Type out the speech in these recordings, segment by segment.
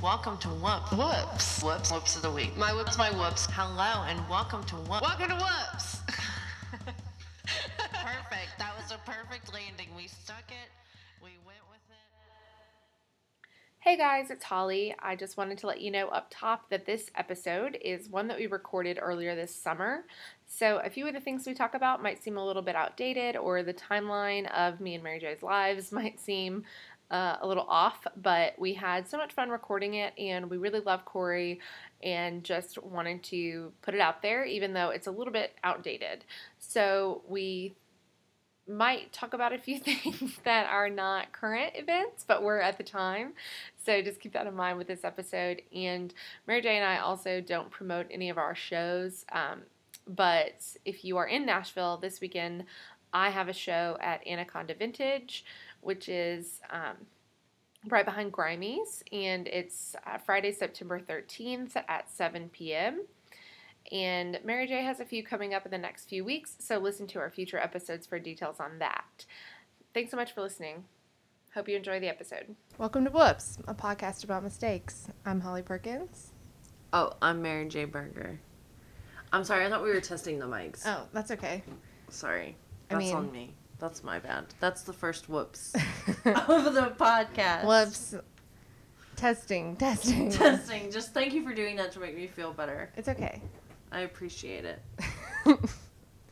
Welcome to Whoops. Whoops. Whoops. Whoops of the week. My whoops, my whoops. Hello and welcome to Whoops. Welcome to Whoops. perfect. That was a perfect landing. We stuck it. We went with it. Hey guys, it's Holly. I just wanted to let you know up top that this episode is one that we recorded earlier this summer. So, a few of the things we talk about might seem a little bit outdated, or the timeline of me and Mary J's lives might seem uh, a little off, but we had so much fun recording it, and we really love Corey and just wanted to put it out there, even though it's a little bit outdated. So, we might talk about a few things that are not current events, but were at the time. So just keep that in mind with this episode. And Mary J and I also don't promote any of our shows. Um, but if you are in Nashville this weekend, I have a show at Anaconda Vintage, which is um, right behind Grimey's, and it's uh, Friday, September 13th at 7 p.m. And Mary J has a few coming up in the next few weeks, so listen to our future episodes for details on that. Thanks so much for listening. Hope you enjoy the episode. Welcome to Whoops, a podcast about mistakes. I'm Holly Perkins. Oh, I'm Mary J. Berger. I'm sorry, I thought we were testing the mics. Oh, that's okay. Sorry. I That's mean- on me. That's my bad. That's the first whoops of the podcast. Whoops. Testing, testing. Testing. Just thank you for doing that to make me feel better. It's okay. I appreciate it.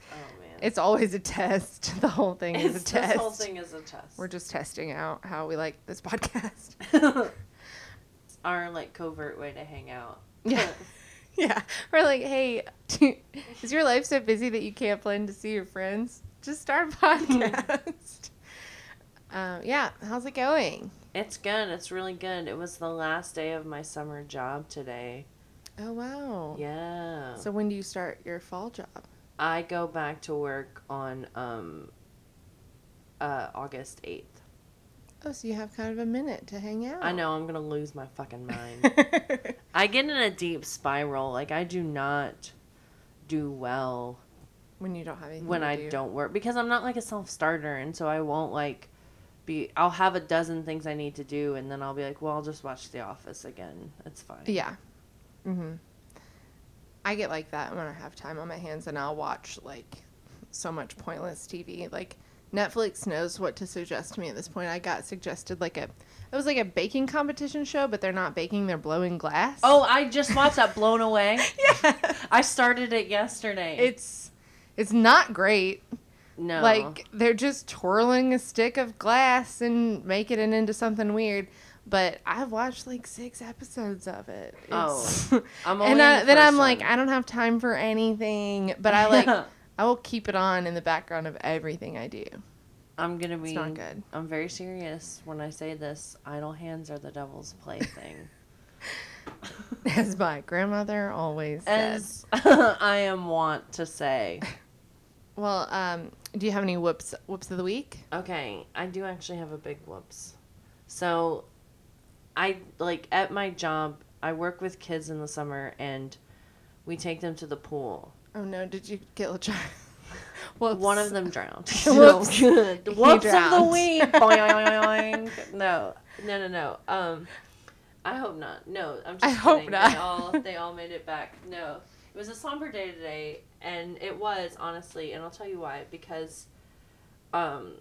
Oh man. it's always a test. The whole thing is a test. This whole thing is a test. We're just testing out how we like this podcast. Our like covert way to hang out. Yeah. yeah. We're like, hey, do, is your life so busy that you can't plan to see your friends? Just start a podcast. um, yeah. How's it going? It's good. It's really good. It was the last day of my summer job today. Oh, wow. Yeah. So when do you start your fall job? I go back to work on um uh August 8th. Oh, so you have kind of a minute to hang out. I know I'm going to lose my fucking mind. I get in a deep spiral. Like I do not do well when you don't have anything when I do. don't work because I'm not like a self-starter and so I won't like be I'll have a dozen things I need to do and then I'll be like, "Well, I'll just watch The Office again. It's fine." Yeah. hmm I get like that when I have time on my hands and I'll watch like so much pointless TV. Like Netflix knows what to suggest to me at this point. I got suggested like a it was like a baking competition show, but they're not baking, they're blowing glass. Oh, I just watched that Blown Away. yeah. I started it yesterday. It's it's not great. no. Like they're just twirling a stick of glass and making it into something weird. But I've watched like six episodes of it. Oh. I'm only and I, the then I'm like. I don't have time for anything. But I like, I will keep it on in the background of everything I do. I'm gonna be. It's not good. I'm very serious when I say this. Idle hands are the devil's plaything. As my grandmother always said. As I am wont to say. Well, um, do you have any whoops whoops of the week? Okay, I do actually have a big whoops. So, I like at my job. I work with kids in the summer, and we take them to the pool. Oh no, did you get a child? Whoops. One of them drowned. Whoops. Whoops of the week. No, no, no, no. Um, I hope not. No, I'm just. I hope not. They all, they all made it back. No, it was a somber day today, and it was honestly, and I'll tell you why. Because, um,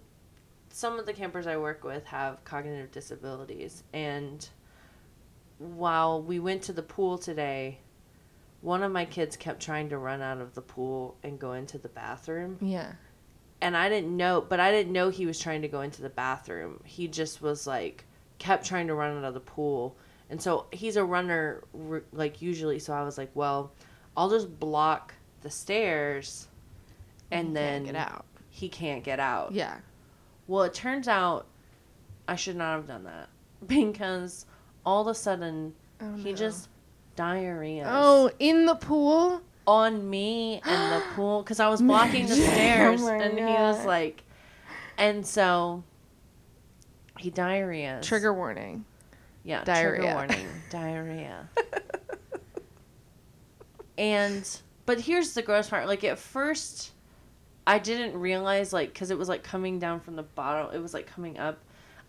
some of the campers I work with have cognitive disabilities, and while we went to the pool today. One of my kids kept trying to run out of the pool and go into the bathroom Yeah. and I didn't know, but I didn't know he was trying to go into the bathroom. He just was like kept trying to run out of the pool, and so he's a runner like usually. So I was like, well, I'll just block the stairs, and You then get out. He can't get out. Yeah. Well, it turns out I should not have done that because all of a sudden Oh, he no. just diarrhea Oh, in the pool. on me and the pool because I was blocking the oh stairs, Oh and he was like, and so he diarrhea. Trigger warning. yeah, diarrhea. Trigger warning, diarrhea. and but here's the gross part. Like at first, I didn't realize like because it was like coming down from the bottom. It was like coming up.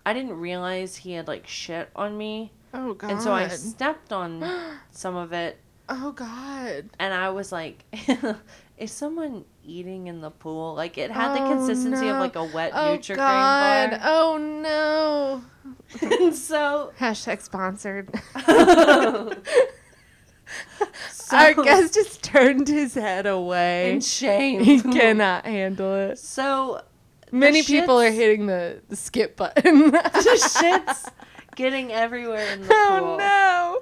I didn't realize he had like shit on me Oh god. And so I stepped on some of it Oh god. and I was like, is someone eating in the pool? Like it had the Oh, consistency of like a wet Oh Nutri-Grain god. bar. Oh no. and so, Hashtag sponsored. so Our guest just turned his head away. in shame. He cannot handle it. So Many people are hitting the, the skip button. the shit's getting everywhere in the oh, pool. Oh no.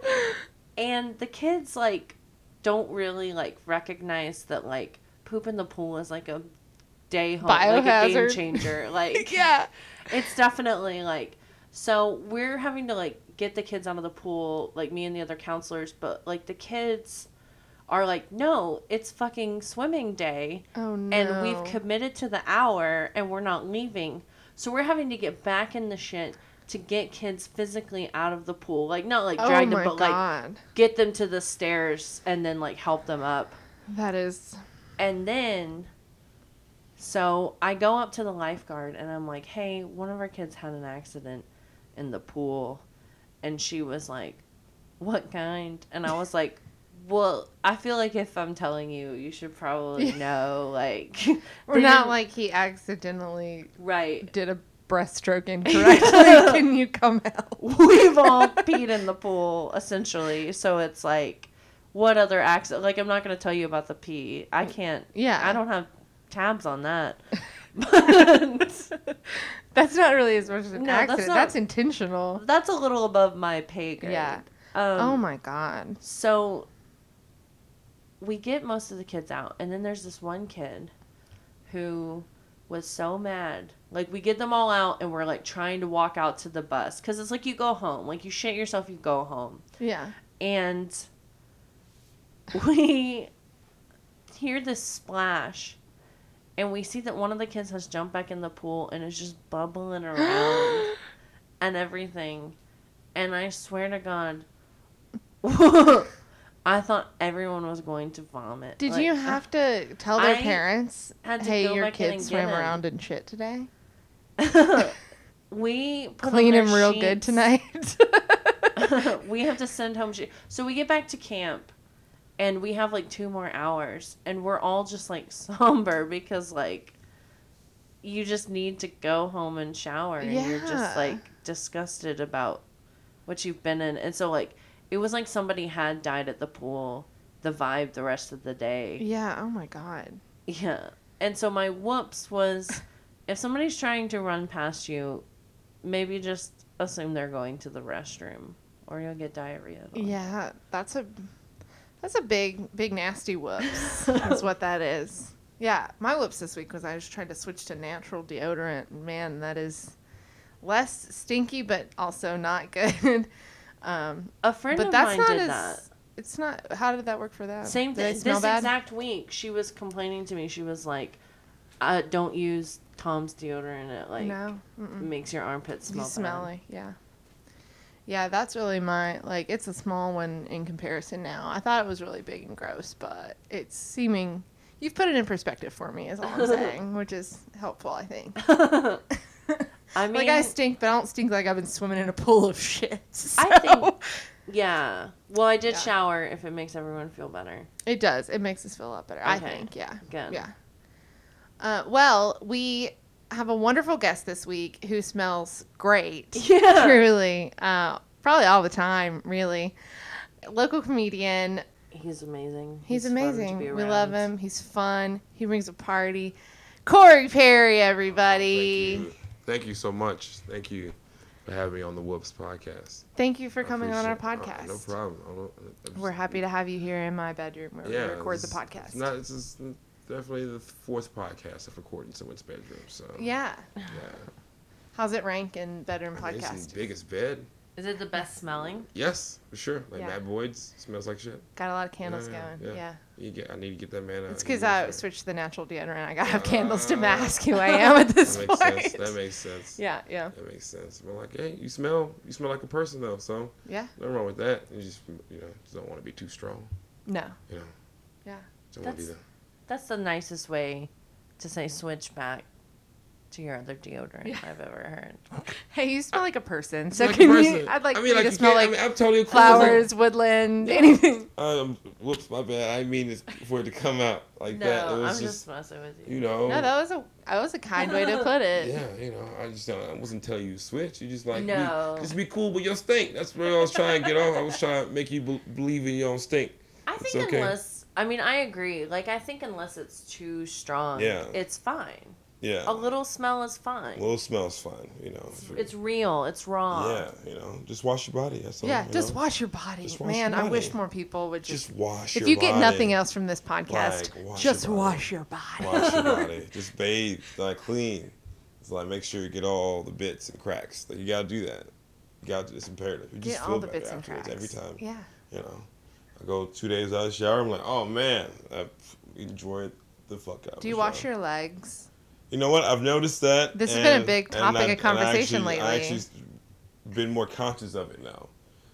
And the kids like don't really like recognize that like poop in the pool is like a day home, like a game Biohazard. changer. Like yeah. it's definitely like so we're having to like get the kids out of the pool, like me and the other counselors, but like the kids are like, no, it's fucking swimming day Oh no. and we've committed to the hour and we're not leaving. So we're having to get back in the shit to get kids physically out of the pool. Like not like Oh drag my them, but like get them to the stairs and then like help them up. that is And then so I go up to the lifeguard and I'm like, "Hey, one of our kids had an accident in the pool." And she was like, "What kind?" And I was like, "Well, I feel like if I'm telling you, you should probably know like We're not like he accidentally right. did a breaststroke incorrectly. Can you come help? We've all peed in the pool essentially, so it's like what other accident? Like I'm not going to tell you about the pee. I can't Yeah. I don't have tabs on that. But That's not really as much as an No, that's not- That's, intentional. that's a little above my pay grade. Yeah. Um, oh my god. So we get most of the kids out, and then there's this one kid who was so mad. Like we get them all out, and we're like trying to walk out to the bus because it's like you go home, like you shit yourself, you go home, Yeah. and we hear this splash. And we see that one of the kids has jumped back in the pool and is just bubbling around and everything. And I swear to God, I thought everyone was going to vomit. Did Like, you have to tell their I parents, had to "Hey, go your kid and swam around in shit today. we Clean him real good tonight." we have to send home. She- so we get back to camp, and we have like two more hours, and we're all just like somber because like you just need to go home and shower, and you're just like disgusted about what you've been in, and so like it was like somebody had died at the pool. The vibe the rest of the day. yeah. Oh my god. Yeah. And so my whoops was if somebody's trying to run past you, maybe just assume they're going to the restroom or you'll get diarrhea. at all. Yeah, that's a that's a big big nasty whoops. That's what that is. Yeah, my whoops this week was I just tried to switch to natural deodorant. Man, that is less stinky, but also not good. um, A friend but of that's mine not did as. that. It's not. How did that work for them? Same thing. This bad? exact week, she was complaining to me. She was like, uh, "Don't use Tom's deodorant. It like no. Makes your armpits smell bad." smelly, yeah. Yeah, that's really my like. It's a small one in comparison now. I thought it was really big and gross, but it's seeming. You've put it in perspective for me, is all I'm saying, which is helpful, I think. I mean, like I stink, but I don't stink like I've been swimming in a pool of shit. I think- yeah. Well, I did Yeah. shower. If it makes everyone feel better, it does. It makes us feel a lot better. I think. Yeah. good. Yeah. Uh, well, we have a wonderful guest this week who smells great. Yeah. Truly. Uh, probably all the time, really. Local comedian. He's amazing. He's, fun to amazing. We love him. He's fun. He brings a party. Corey Perry, everybody. Thank you. Thank you so much. Thank you for having me on the Whoops podcast. Thank you for I coming on our appreciate- uh, podcast. no problem. I don't- I just- We're happy to have you here in my bedroom where Yeah, we record the podcast. It's not. This is definitely the fourth podcast I've recorded in someone's bedroom. So yeah. yeah. How's it rank in bedroom I mean, it's podcast? the biggest bed. Is it the best smelling? Yes, for sure. Like Yeah. Matt Boyd's smells like shit. Got a lot of candles Yeah, going. yeah. Yeah. You get. I need to get that man. Out. It's because I needs switched to the natural deodorant. I gotta have uh, candles to mask who I am at this That makes point. sense. That makes sense. yeah, yeah, That makes sense. But like, hey, you smell. You smell like a person though. So yeah. nothing wrong with that. You just, you know, just don't want to be too strong. No. You know. Yeah. Don't want to be the. That's the nicest way to say switch back to your other deodorant I've ever heard. Hey, you smell like a person. So Like a can you? person. I'd like I mean, you like to you smell like I mean, I'm totally cool with that. flowers, woodland, anything. Um, whoops, my bad. I mean it's for it to come out like that. It No, I'm was just, just, messing with you. you know. No, that was a that was a kind way to put it. Yeah, you know, I just don't, I wasn't telling you to switch. You just like No. be, just be cool with your stink. That's what I was trying to get off. I was trying to make you be- believe in your own stink. I It's think okay. unless I mean I agree. Like I think unless it's too strong, Yeah. it's fine. Yeah, A little smell is fine. A little smells fine. You know. it's real. It's raw. yeah, you know, just wash your body. That's all. Yeah, you just know? wash your body. Just wash Man, your I wish more people would just. Just wash. if your you get nothing else from this podcast, Like, wash just your wash your body. wash your body. Just bathe, like clean. It's like make sure you get all the bits and cracks. Like you gotta do that. You got to. It's imperative. You just Get feel all the better bits and afterwards cracks. every time. Yeah. You know, I go two days out of the shower. I'm like, oh man, I enjoyed the fuck out. of Do you wash your legs? You know what? I've noticed that. This has been a big topic I- of and I conversation actually- I actually been more conscious of it now.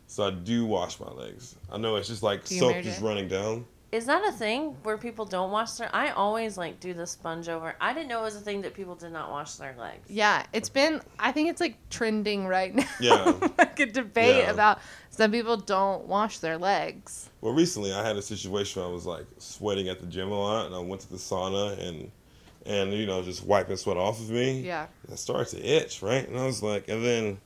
So I do wash my legs. I know it's just like soap just running down. Is that a thing where people don't wash their? I always like do the sponge over. I didn't know it was a thing that people did not wash their legs. Yeah, it's been. I think it's like trending right now. Yeah. like a debate Yeah. about some people don't wash their legs. Well, recently I had a situation where I was like sweating at the gym a lot, and I went to the sauna and and you know just wiping sweat off of me. Yeah. And I started to itch, right? And I was like, and then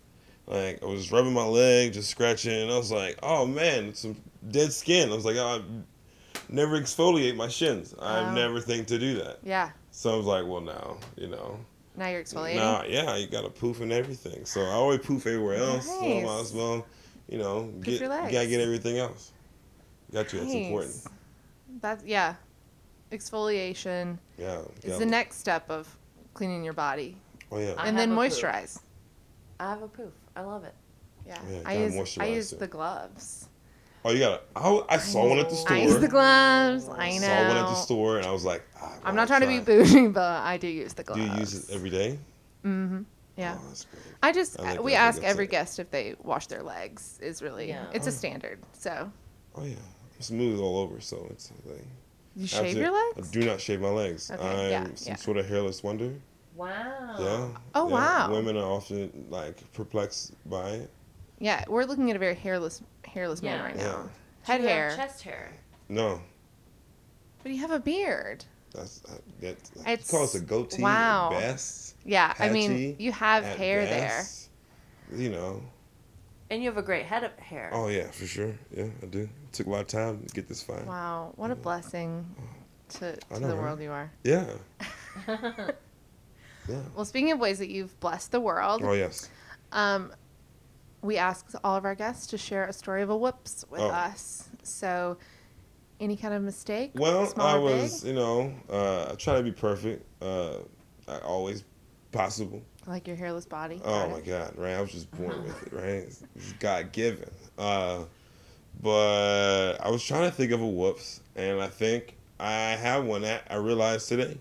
like I was rubbing my leg, just scratching, and I was like, oh man, it's some dead skin. I was like, oh, I never exfoliate my shins. I Wow. never think to do that. Yeah. So I was like, well, now you know. Now you're exfoliating. Nah, yeah, you got to poof and everything. So I always poof everywhere else. So I might Nice. as well, you know, get your you legs. gotta get everything else. Got to. That's important. That's yeah. Exfoliation Yeah. is gotta- the next step of cleaning your body, Oh yeah. I and then have a poof. moisturize. I have a poof. I love it. Yeah, Yeah, I use I use it. the gloves. Oh, you got it. I, I saw one at the store. I use the gloves. I know. Saw one at the store, and I was like, ah, I I'm wanna not trying to be try. bougie, but I do use the gloves. Do you use it every day? Mm-hmm. Yeah. Oh, that's great. I just I like we that. I think ask that's every it. guest if they wash their legs. Is really Yeah. it's a Oh. standard. So Oh yeah. I'm smooth all over, so it's like. you shave Absolutely. your legs. I do not shave my legs. Okay, I'm yeah, some yeah. sort of hairless wonder. Wow. Yeah. Oh, yeah. wow. Women are often like perplexed by it. Yeah, we're looking at a very hairless hairless man Yeah. right Yeah. now. Head Do you have hair, chest hair. No, but you have a beard. that's uh, that. It's- call us a goatee. wow. At best. Yeah, I mean Patchy you have at hair there. best. You know. And you have a great head of hair. Oh yeah, for sure. Yeah, I do. took a lot of time to get this fine. Wow, what a blessing to, I to know, the right? world you are. Yeah. Yeah. Well, speaking of ways that you've blessed the world, Oh yes. um, we ask all of our guests to share a story of a whoops with Oh. us. So, any kind of mistake? Well, small I or big? was, you know, uh, I try to be perfect. Uh, I always possible. like your hairless body. Oh my. God, right? I was just born with it, right? It's God given. Uh, but I was trying to think of a whoops, and I think I have one that I realized today,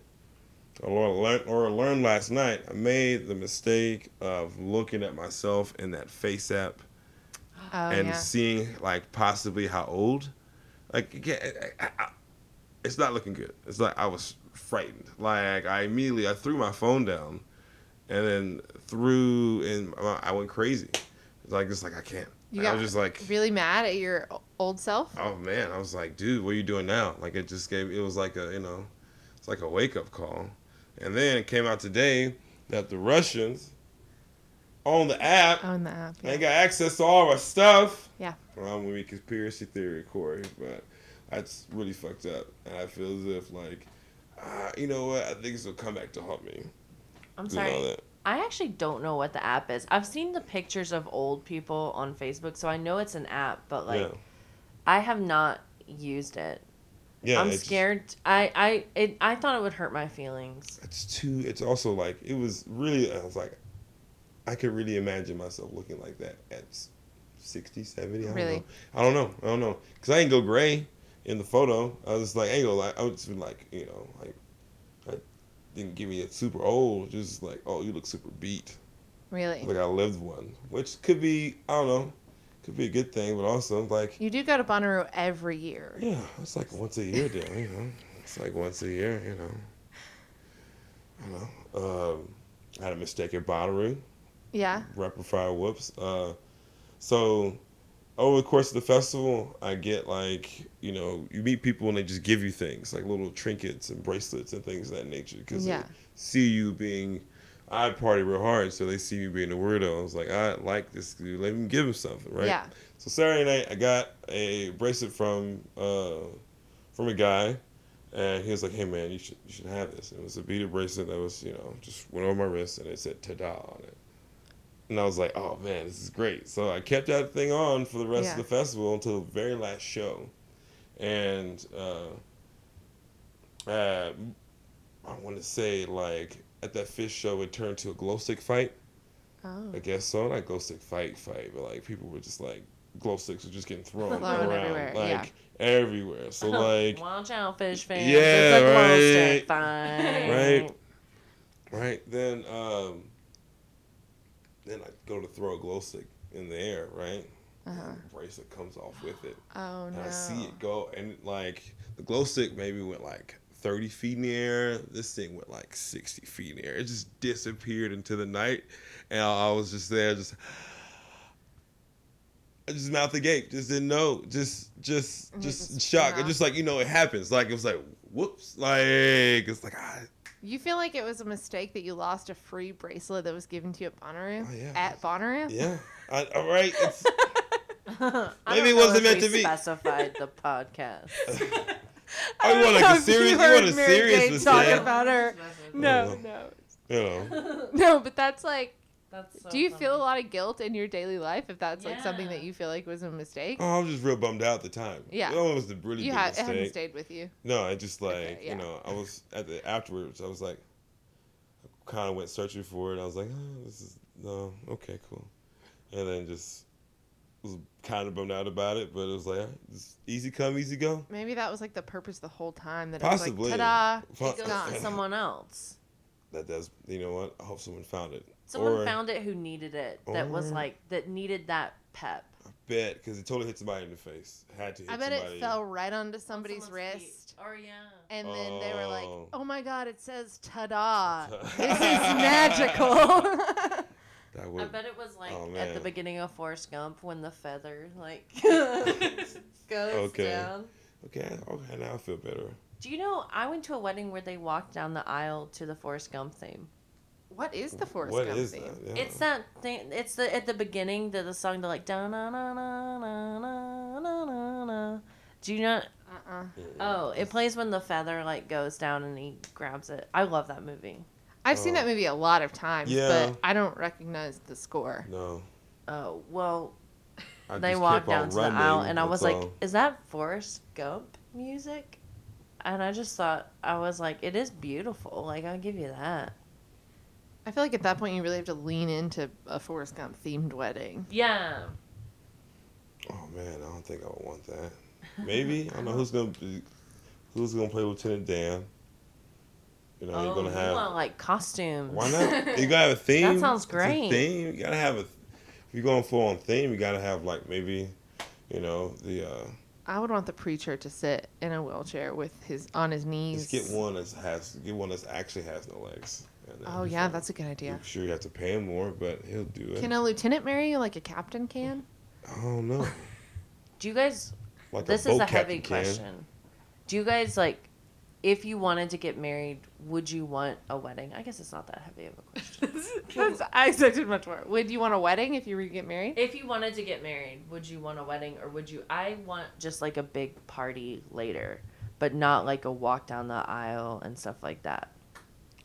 or learned, or learned last night. I made the mistake of looking at myself in that face app Oh and yeah. seeing like possibly how old. Like, yeah, I, I, it's not looking good. It's like I was frightened. Like I immediately I threw my phone down, and then threw and I went crazy. It's like just like I can't. You I got was just like, really mad at your old self. oh man. I was like, dude, what are you doing now? Like it just gave. It was like a you know, it's like a wake up call. And then it came out today that the Russians on the app On the app. they got access to all of our stuff. Yeah. Well, I'm gonna be conspiracy theory, Corey, but that's really fucked up. And I feel as if like, ah, you know what? I think this will come back to haunt me. I'm sorry. know that. I actually don't know what the app is. I've seen the pictures of old people on Facebook, so I know it's an app, but like yeah. I have not used it. Yeah. I'm scared. I I it, I thought it would hurt my feelings. It's too. It's also like it was really. I was like, I could really imagine myself looking like that at s- 60, 70. I don't Really? know. I don't know. I don't know. Cause I ain't go gray in the photo. I was like, I ain't go like. I was just like, you know, like, I didn't give me a super old. Just like, oh, you look super beat. Really. like I lived one, which could be I don't know, could be a good thing, but also like You do go to Bonnaroo every year. yeah, it's like once a year deal, you know. It's like once a year, you know. I don't know. Um, I had a mistake at Bonnaroo. Yeah. rapid fire whoops. Uh, so over the course of the festival, I get like you know you meet people and they just give you things like little trinkets and bracelets and things of that nature because Yeah. they see you being. I party real hard, so they see me being a weirdo. I was like, I like this dude. Let me give him something, right? Yeah. So Saturday night, I got a bracelet from uh, from a guy, and he was like, "Hey man, you should you should have this." And it was a beaded bracelet that was you know just went over my wrist, and it said "Tada" on it. And I was like, "Oh man, this is great!" So I kept that thing on for the rest Yeah. of the festival until the very last show, and uh, uh, I want to say like at that Phish show, it turned to a glow stick fight. Oh. I guess so. Not glow stick fight fight, but like people were just like glow sticks were just getting thrown Thrown around, everywhere, like yeah. everywhere. So like Watch out, Phish fans. Yeah, it's a glow stick right. fight. Right. right then, um, then I go to throw a glow stick in the air, right? Uh-huh. And the bracelet comes off with it, Oh no. and I see it go, and like the glow stick maybe went like. 30 feet in the air. This thing went like 60 feet in the air. It just disappeared into the night. And I I was just there, just I just mouth agape, just didn't know, just just And you're just, just shocked. shocked. Just like you know, it happens. Like it was like whoops, like it's like ah, You feel like it was a mistake that you lost a free bracelet that was given to you at Bonnaroo? Oh, yeah. At Bonnaroo? yeah, I, all right. It's, I Maybe it wasn't meant to be. Specified the podcast. I want don't like a serious, you heard want a serious Kate mistake, talk about her. No, Oh. no. No, but that's like, That's so do you funny. feel a lot of guilt in your daily life if that's like something that you feel like was a mistake? Oh, I was just real bummed out at the time. Yeah. that was a really you big had it hadn't stayed with you. No, I just like Okay, yeah. you know, I was at the afterwards. I was like, kind of went searching for it. I was like, oh, this is no okay, cool, and then just was kind of bummed out about it. But it was like, all right, just easy come, easy go. Maybe that was like the purpose the whole time. That Possibly. it was like, ta-da! It goes to someone else. That does. You know what? I hope someone found it. Someone or, found it who needed it. That was like that needed that pep. I bet because it totally hit somebody in the face. Had to. Hit I bet somebody. it fell right onto somebody's Someone's feet. wrist. Or yeah. And then they were like, Oh. "Oh my God! It says ta-da! this is magical." That I bet it was like Oh, at the beginning of Forrest Gump when the feather like goes Okay. down. Okay. Okay. Now I feel better. Do you know I went to a wedding where they walked down the aisle to the Forrest Gump theme. what is the Forrest What Gump is theme? that? Yeah. It's that thing. It's the at the beginning the the song. They're like da na na na na na na na na. Do you not? Uh-uh. Oh, it plays when the feather like goes down and he grabs it. I love that movie. I've seen Oh. that movie a lot of times, Yeah. but I don't recognize the score. No. Oh well, I they just walked down to the aisle and I was that's like, all. "Is that Forrest Gump music?" And I just thought I was like, "It is beautiful. Like I'll give you that." I feel like at that point you really have to lean into a Forrest Gump themed wedding. Yeah. Oh man, I don't think I would want that. Maybe I don't know who's gonna be, who's gonna play Lieutenant Dan. You know, oh, you're gonna you have. want like costumes? Why not? You gotta have a theme. That sounds great. theme. You gotta have a. If you're going full on theme, you gotta have like maybe, you know, the. uh I would want the preacher to sit in a wheelchair with his on his knees. Just get one that has get one that actually has no legs. Oh yeah, that's a good idea. I'm sure you have to pay him more, but he'll do it. Can a lieutenant marry you like a captain can? I don't know. Do you guys? Like this is a heavy can. question. Do you guys like? If you wanted to get married, would you want a wedding? I guess it's not that heavy of a question. That's, I expected much more. Would you want a wedding if you were to get married? if you wanted to get married, would you want a wedding or would you? I want just like a big party later, but not like a walk down the aisle and stuff like that.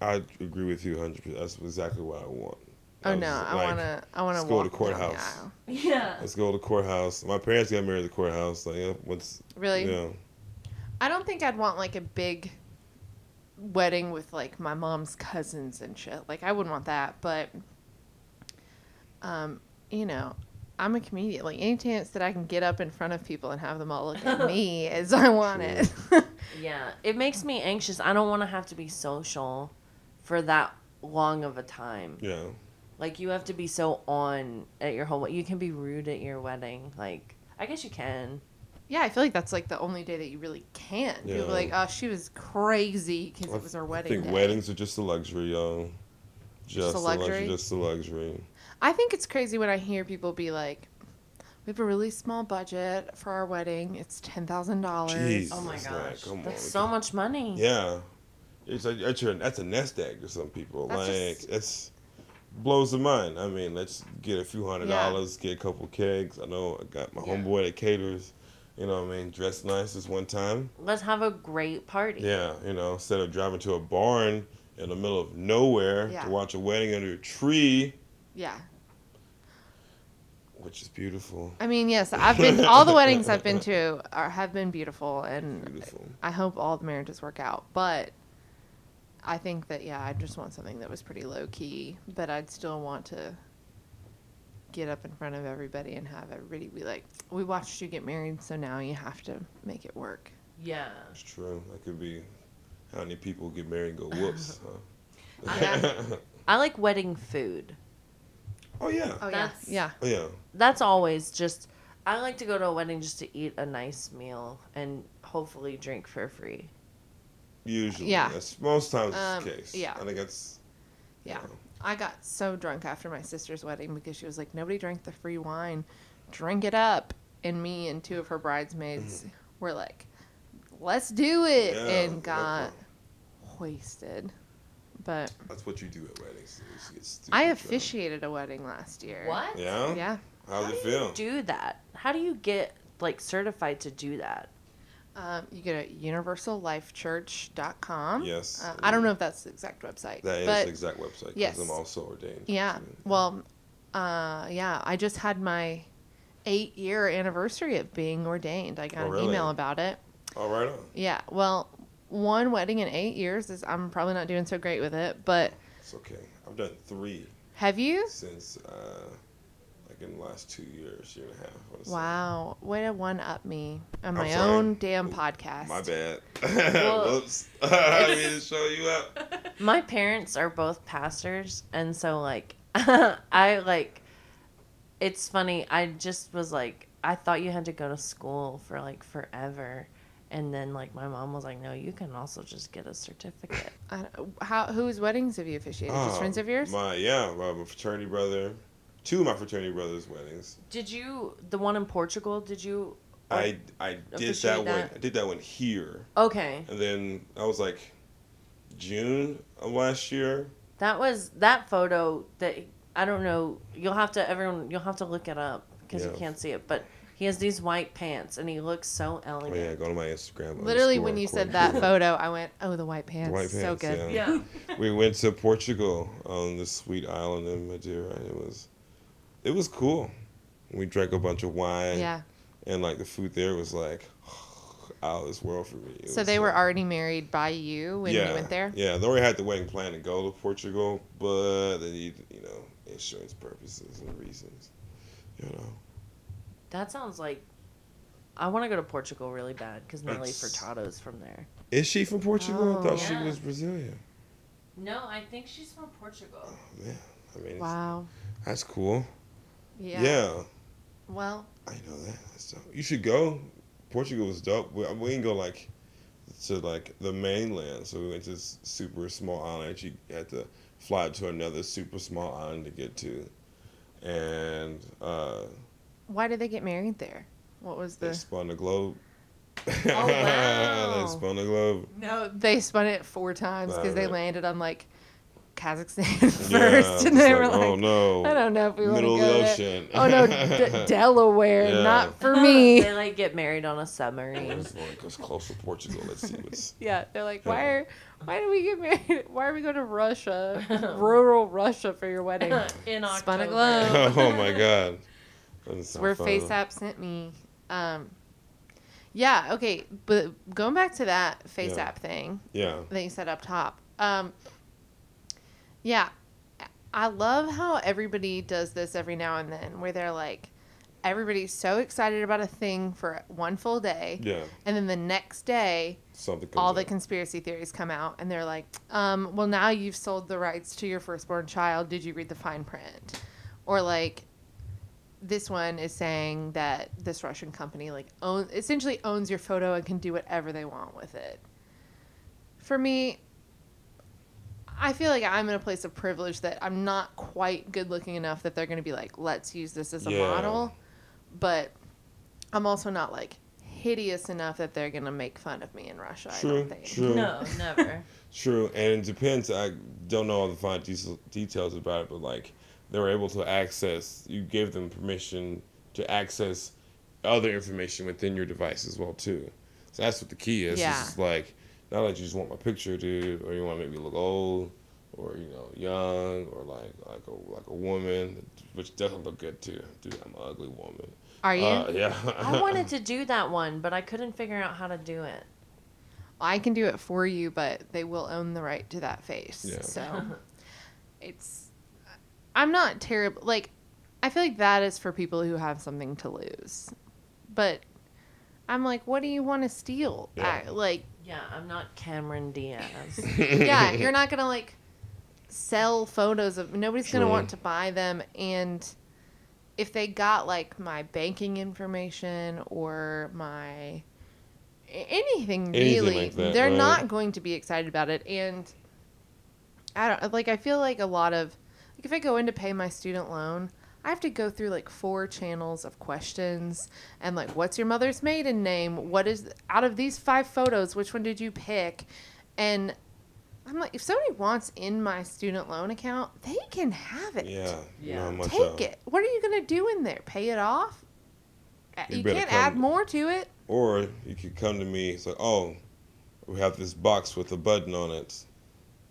I agree with you 100. percent That's exactly what I want. Oh was no, I like, wanna, I wanna let's go to the courthouse. Yeah. Let's go to the courthouse. My parents got married at the courthouse. Like, yeah, what's Really? yeah. I don't think I'd want like a big wedding with like my mom's cousins and shit. Like I wouldn't want that, but um, you know, I'm a comedian. Like any chance that I can get up in front of people and have them all look at me as I want it. Yeah. It makes me anxious. I don't want to have to be social for that long of a time. Yeah. Like you have to be so on at your whole. You can be rude at your wedding. Like I guess you can. Yeah, I feel like that's like the only day that you really can. People Yeah. are like, oh, she was crazy because it was her wedding. I think day. weddings are just a luxury, y'all. Just, a a luxury. luxury? Just a luxury. I think it's crazy when I hear people be like, "We have a really small budget for our wedding. It's ten thousand dollars." Oh my It's like, gosh, come that's on, so much money. Yeah, it's like that's, your, that's a nest egg to some people. That's like just- it's blows the mind. I mean, let's get a few hundred Yeah. dollars, get a couple kegs. I know I got my Yeah. homeboy that caters. You know what I mean? Dressed nice this one time. Let's have a great party. Yeah, you know, instead of driving to a barn in the middle of nowhere Yeah. to watch a wedding under a tree, Yeah. which is beautiful. I mean, yes, I've been all the weddings I've been to are have been beautiful, and Beautiful. I hope all the marriages work out. But I think that yeah, I just want something that was pretty low key, but I'd still want to get up in front of everybody and have everybody be like, "We watched you get married, so now you have to make it work." Yeah. It's true. That could be how many people get married and go whoops. huh? Yeah. I like wedding food. oh yeah. Oh That's- yeah, Oh yeah. That's always just. I like to go to a wedding just to eat a nice meal and hopefully drink for free. Usually. Yeah. That's most times Um, the case. yeah. I think that's yeah. you know, I got so drunk after my sister's wedding because she was like, nobody drank the free wine, drink it up. And me and two of her bridesmaids mm-hmm. were like, let's do it, Yeah, and got definitely. wasted. But That's what you do at weddings. You just get stupid I drunk. officiated a wedding last year. What? Yeah. Yeah. How's How it do you feel? do that? How do you get like certified to do that? Um, you go to universallifechurch.com. Yes. Uh, I don't know if that's the exact website. That is the exact website. yes. I'm also ordained. Yeah. Well, uh, yeah, I just had my eight year anniversary of being ordained. I got Oh, an email about it. All right on. Yeah. Well, one wedding in eight years is I'm probably not doing so great with it, but It's okay. I've done three have you? since uh, in the last two years, year and a half. I say. Wow. Way to one up me on my own damn podcast. My bad. Well, Whoops. I didn't mean to show you up. My parents are both pastors, and so like I like it's funny. I just was like I thought you had to go to school for like forever. And then like my mom was like, "No, you can also just get a certificate." I don't- how whose weddings have you officiated? Just Oh, friends of yours? My yeah, my my fraternity brother, two of my fraternity brothers' weddings. Did you the one in Portugal? Did you? I I did Officiate that one. I did that one here, Okay, and then I was like June of last year. that was that photo that I don't know. You'll have to everyone. You'll have to look it up because you can't see it. But he has these white pants, and he looks so Oh elegant. yeah, go to my Instagram. Literally, when you said that photo, I went, "Oh, the white pants, white so pants, good." yeah. Yeah. we went to Portugal on this sweet island in Madeira. It was, it was cool. We drank a bunch of wine. Yeah. And like the food there was like out of this world for me. It So was, they were like- already married by you when yeah, you went there. Yeah, they already had the wedding plan to go to Portugal, but they need you know insurance purposes and reasons. You know. That sounds like I want to go to Portugal really bad because Nelly That's- Furtado's from there. Is she from Portugal? I Oh. thought she was Brazilian. No, I think she's from Portugal. Oh, man, I mean, Wow. that's cool. Yeah. Yeah. Well, I know that. So. You should go. Portugal was dope. We, we didn't go like to like the mainland, so we went to this super small island. that You had to fly to another super small island to get to, and uh, why did they get married there? What was they spun the globe. Oh, wow. they spun the globe. No, they spun it four times because they landed on like Kazakhstan first, it's and they were like, like, oh no, "I don't know if we want to middle go of the there." ocean. Oh no, D- Delaware, Yeah. not for me. they like get married on a submarine. was like, it's close to Portugal. Let's see what's. Yeah, they're like, Yeah. why are, why do we get married? Why are we going to Russia, rural Russia for your wedding? In October. Spun a globe. oh my god. That doesn't where fun. FaceApp sent me. Um, yeah, okay, but going back to that FaceApp Yeah. thing Yeah. that you said up top. Um, yeah, I love how everybody does this every now and then, where they're like, everybody's so excited about a thing for one full day, Yeah. and then the next day, Something. all comes the conspiracy theories come out, and they're like, um, well, now you've sold the rights to your firstborn child. Did you read the fine print? Or like, this one is saying that this Russian company like own essentially owns your photo and can do whatever they want with it. For me, I feel like I'm in a place of privilege that I'm not quite good looking enough that they're going to be like, let's use this as a Yeah. model. But I'm also not like hideous enough that they're going to make fun of me in Russia. I True, don't think. true. No, never. True, and it depends. I don't know all the fine de- details about it, but like they were able to access. You gave them permission to access other information within your device as well too. So that's what the key is. Yeah. It's like not that you just want my picture, dude, or you want to make me look old, or you know young, or like like a like a woman, which doesn't look good too. Dude, I'm an ugly woman. Are you? Uh, yeah. I wanted to do that one, but I couldn't figure out how to do it. I can do it for you, but they will own the right to that face. Yeah. So it's I'm not terrible like I feel like that is for people who have something to lose. But I'm like, what do you want to steal? Yeah. I- like Yeah, I'm not Cameron Diaz. yeah, you're not gonna like sell photos of nobody's gonna want to buy them and if they got like my banking information or my anything Anything really like that, they're right. not going to be excited about it and i don't like i feel like a lot of like if i go in to pay my student loan i have to go through like four channels of questions and like what's your mother's maiden name what is out of these five photos which one did you pick and i'm like if somebody wants in my student loan account they can have it yeah. Yeah. Not take else. it what are you going to do in there pay it off Uh, You you, can't add more to it Or you could come to me. It's like, oh, we have this box with a button on it,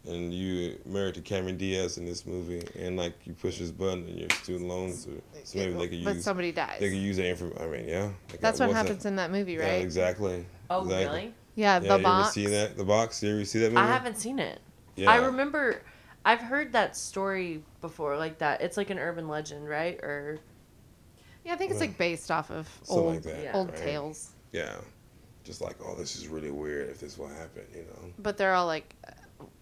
and you married to Cameron Diaz in this movie, and like you push this button, and your student loans, are, so maybe they could use. but somebody dies they could use that information. I mean, yeah. like, that's what wasn't- happens in that movie Yeah, right exactly. oh, exactly. really? yeah, Yeah, the you box ever seen that? The box? You ever see that movie? I haven't seen it. Yeah. I remember I've heard that story before, like that. It's like an urban legend, right? Or Yeah, I think it's hmm. like based off of Something old like that. yeah. old right? tales. Yeah. Just like, oh, this is really weird if this will happen, you know? But they're all like,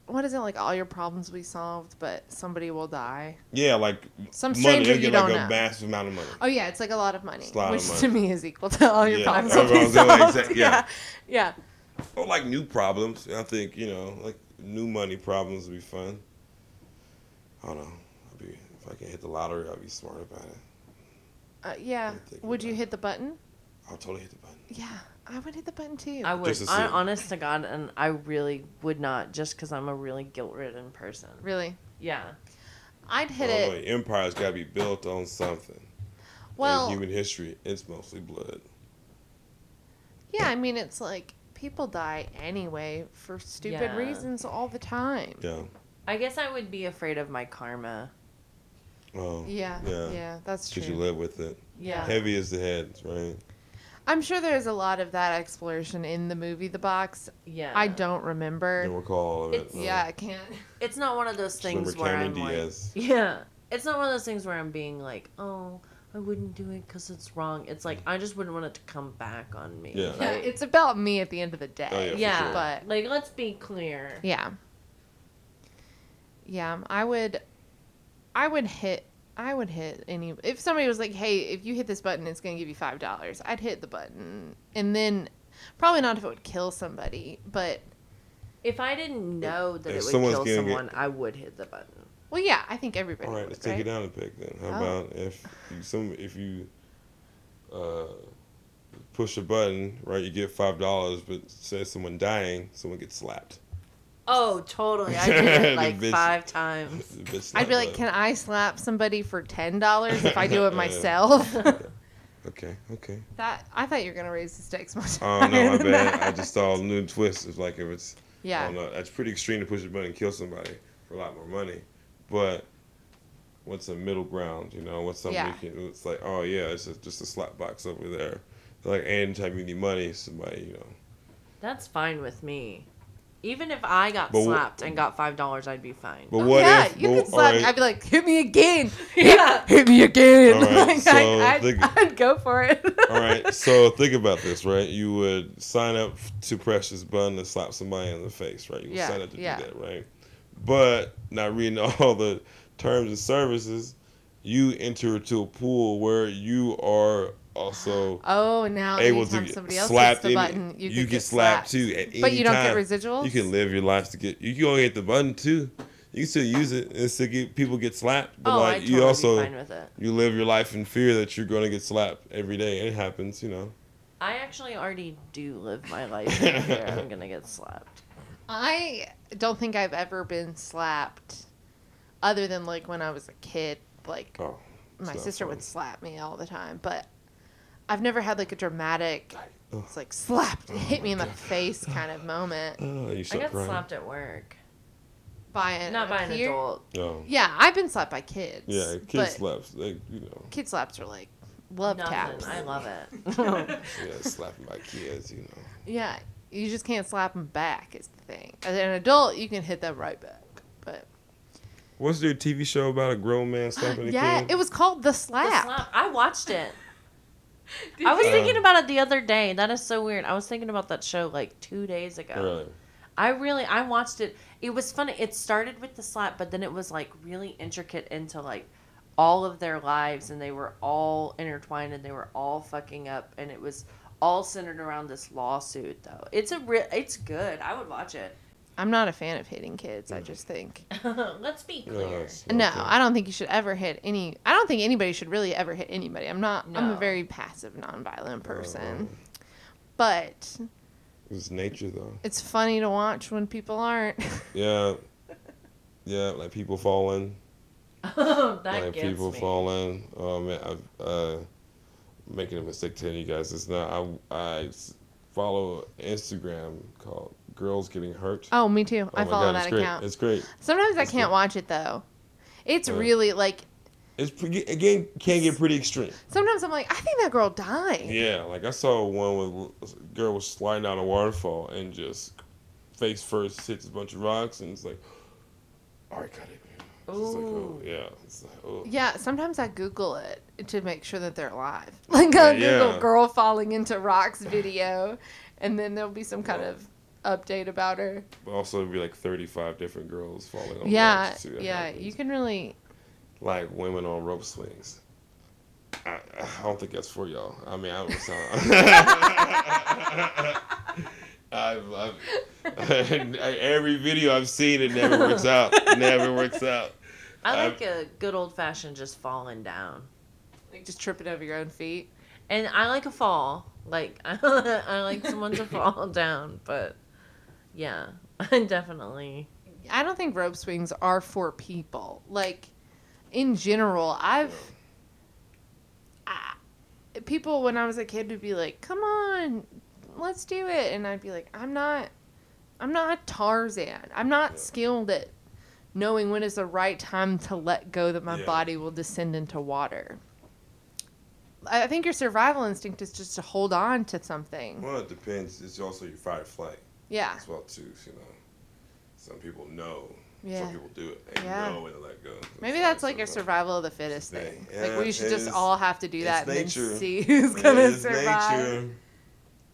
what is it like? All your problems will be solved, but somebody will die. Yeah, like Some money. stranger They'll you get like don't a know. massive amount of money. Oh yeah, it's like a lot of money, lot of which money. to me is equal to all your Yeah, problems will be what like, solved. yeah, yeah. yeah. Or like new problems. I think you know, like new money problems would be fun. I don't know. I'd be if I can hit the lottery, I'd be smart about it. Uh, yeah. Would you about hit the button? I'll totally hit the button. Yeah, I would hit the button too. I would. Just to I, see. honest to God, and I really would not, just because I'm a really guilt-ridden person. really, Yeah. I'd hit Well, it. the empire's got to be built on something. Well, in human history, it's mostly blood. yeah. I mean, it's like people die anyway for stupid Yeah. reasons all the time. Yeah. I guess I would be afraid of my karma. Oh. Yeah, Yeah. yeah, that's true. Because you live with it. Yeah. Heavy as the head, right? I'm sure there's a lot of that exploration in the movie The Box. Yeah. I don't remember. Don't recall all of it. It's- no. Yeah, I can't. It's not one of those things where Cameron I'm Diaz. like, yeah. It's not one of those things where I'm being like, oh, I wouldn't do it because it's wrong. It's like I just wouldn't want it to come back on me. Yeah. Yeah, it's about me at the end of the day. Oh, yeah, yeah. sure. But like let's be clear. yeah. Yeah, I would I would hit I would hit any if somebody was like, "Hey, if you hit this button, it's going to give you $5." I'd hit the button. And then probably not if it would kill somebody, but If I didn't know that If it would someone's kill getting it- someone, I would hit the button. well, yeah, I think everybody All right, would, let's take right? it down a pick then. How Oh. about if you, some if you uh, push a button, right? You get five dollars, but says someone dying, someone gets slapped. Oh, totally. I did it like bitch- five times. I'd be like, up. "Can I slap somebody for $10 if I do it uh, myself?" Okay, okay. that I thought you were going to raise the stakes much Oh no, my than bad. that. I just saw a new twist. It's like if it's yeah, I Yeah. don't know. That's pretty extreme to push a button and kill somebody for a lot more money. But what's a middle ground? You know, what's something Yeah. you can? It's like, oh yeah, it's just, just a slap box over there. Like anytime you need money, somebody, you know. That's fine with me. Even if I got But wh- slapped and got five dollars, I'd be fine. But what yeah, if? you but- could slap me. alright, I'd be like, hit me again. Yeah. Hit me again. All right, Like, so I, I'd, think- I'd go for it. all right, so think about this, right? You would sign up to Precious Bun button to slap somebody in the face, right? You would Yeah, sign up to yeah. do that, right? But not reading all the terms and services, you enter into a pool where you are also Oh, now able anytime to get somebody else slapped. hits the button, you, you could get slapped, too. At But any you don't get time. residuals. You can live your life to get. You can only hit the button too. you can still use it. It's to get people get slapped, but oh, like I totally you also be fine with it. you live your life in fear that you're gonna get slapped every day. It happens, you know. I actually already do live my life in fear I'm gonna get slapped. I don't think I've ever been slapped, other than like when I was a kid. Like Oh, my sister fun. would slap me all the time, but I've never had like a dramatic, Ugh. it's like slapped, oh hit me in the face kind of moment Oh, you I got crying. slapped at work, by an not by an peer. adult. Oh. Yeah, I've been slapped by kids. Yeah, kids slaps. Like you know, Kid slaps are like love Nothing. taps. I love it. yeah, slapping by kids. You know. Yeah, you just can't slap them back. Is the thing. As an adult, you can hit them right back. But Was there a TV show about a grown man uh, slapping a yeah, kid? it was called the The slap. slap. I watched it. I was you? thinking about it the other day. That is so weird. I was thinking about that show like two days ago. Really? I really I watched it. It was funny. It started with the slap, but then it was like really intricate into like all of their lives and they were all intertwined and they were all fucking up and it was all centered around this lawsuit though. It's a real it's good. I would watch it. I'm not a fan of hitting kids. I just think. Let's be clear. it's- No. I don't think you should ever hit any. I don't think anybody should really ever hit anybody. I'm not. No. I'm a very passive, nonviolent person. Uh, But it's nature though. it's funny to watch when people aren't. Yeah. Yeah, like people falling. Oh, that like gets people me. falling. Oh man, I've uh, making a mistake telling you guys it's not. I follow Instagram called Girls Getting Hurt. oh, me too. Oh I follow God, that it's great. account. It's great. Sometimes I can't good. watch it though. It's Yeah. really like. It's pretty, again can get pretty extreme. Sometimes I'm like, I think that girl died. Yeah, like I saw one with a girl was sliding down a waterfall and just face first hits a bunch of rocks and it's like, oh, all right, cut it. It's like, oh, yeah, like, oh. Yeah, sometimes I Google it to make sure that they're alive. Like I'll Yeah, Google yeah. girl falling into rocks video, and then there'll be some kind of update about her. But also it'd be like 35 different girls falling on Yeah, rocks too. Yeah, happens. you can really. like women on rope swings. I, I don't think that's for y'all. I mean, I don't sound. I've, I've, every video I've seen, it never works out. Never works out. I like a good old fashioned just falling down. Like just tripping over your own feet. And I like a fall. Like I like someone to fall down, but yeah, definitely. I don't think rope swings are for people. Like, in general, I've. I, people, when I was a kid, would be like, come on, let's do it. And I'd be like, I'm not. I'm not Tarzan. I'm not Yeah. skilled at knowing when is the right time to let go that my Yeah. body will descend into water. I I think your survival instinct is just to hold on to something. Well, it depends. It's also your fight or flight Yeah. as well too. You know, some people know. Yeah. Some people do it. They Yeah. know when to let go. Maybe that's like like something- survival of the fittest It's thing. the- like we should just is. all have to do that and see who's gonna it's survive. nature.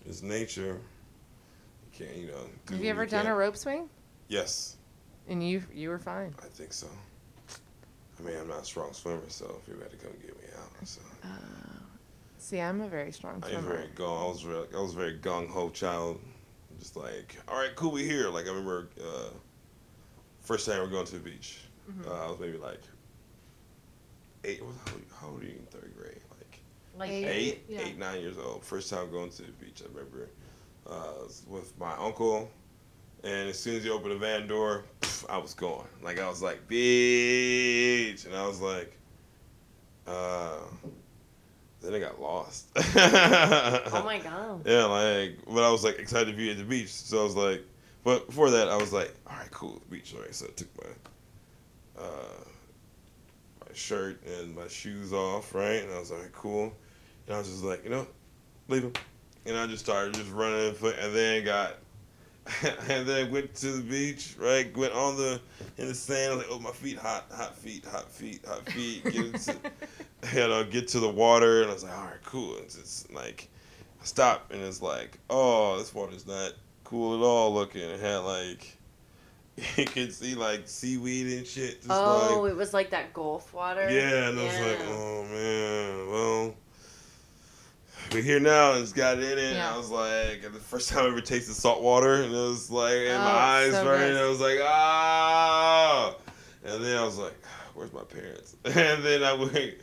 It's nature. You can't, you know. Have you ever done can. a rope swing? Yes, And you you were fine. I think so. I mean, I'm not a strong swimmer, so people had to come get me out. So oh. See, I'm a very strong I was swimmer. very gung. I was very, I was a very gung ho child. Just like, all right, cool, we here. Like I remember, uh, first time we were going to the beach. Mm-hmm. Uh, I was maybe like eight. what- How, how old are you in third grade? Like Like Eight. eight, Yeah. eight, nine years old. First time going to the beach. I remember uh, was with my uncle, and as soon as he opened the van door, pff, I was gone. Like I was like beach, and I was like, uh, then I got lost. Oh my god. Yeah, like, but I was like excited to be at the beach, so I was like, but before that, I was like, all right, cool, beach, all right. So I took my, uh, my shirt and my shoes off, right, and I was like, cool, and I was just like, you know, leave them, and I just started just running, and then got, and then went to the beach, right, went on the in the sand, I was like, oh, my feet hot, hot feet, hot feet, hot feet, get into, you know, get to the water, and I was like, all right, cool, it's just like. I stopped and it's like, oh, this water's not cool at all looking. It had like, you could see like seaweed and shit. Just Oh, like, it was like that Gulf water. yeah, and I was like, oh man, well, we're here now and it's got it in it. Yeah. I was like, the first time I ever tasted salt water, and it was like my Oh, eyes, so. And I was like, ah. And then I was like, "Where's my parents?" And then I went.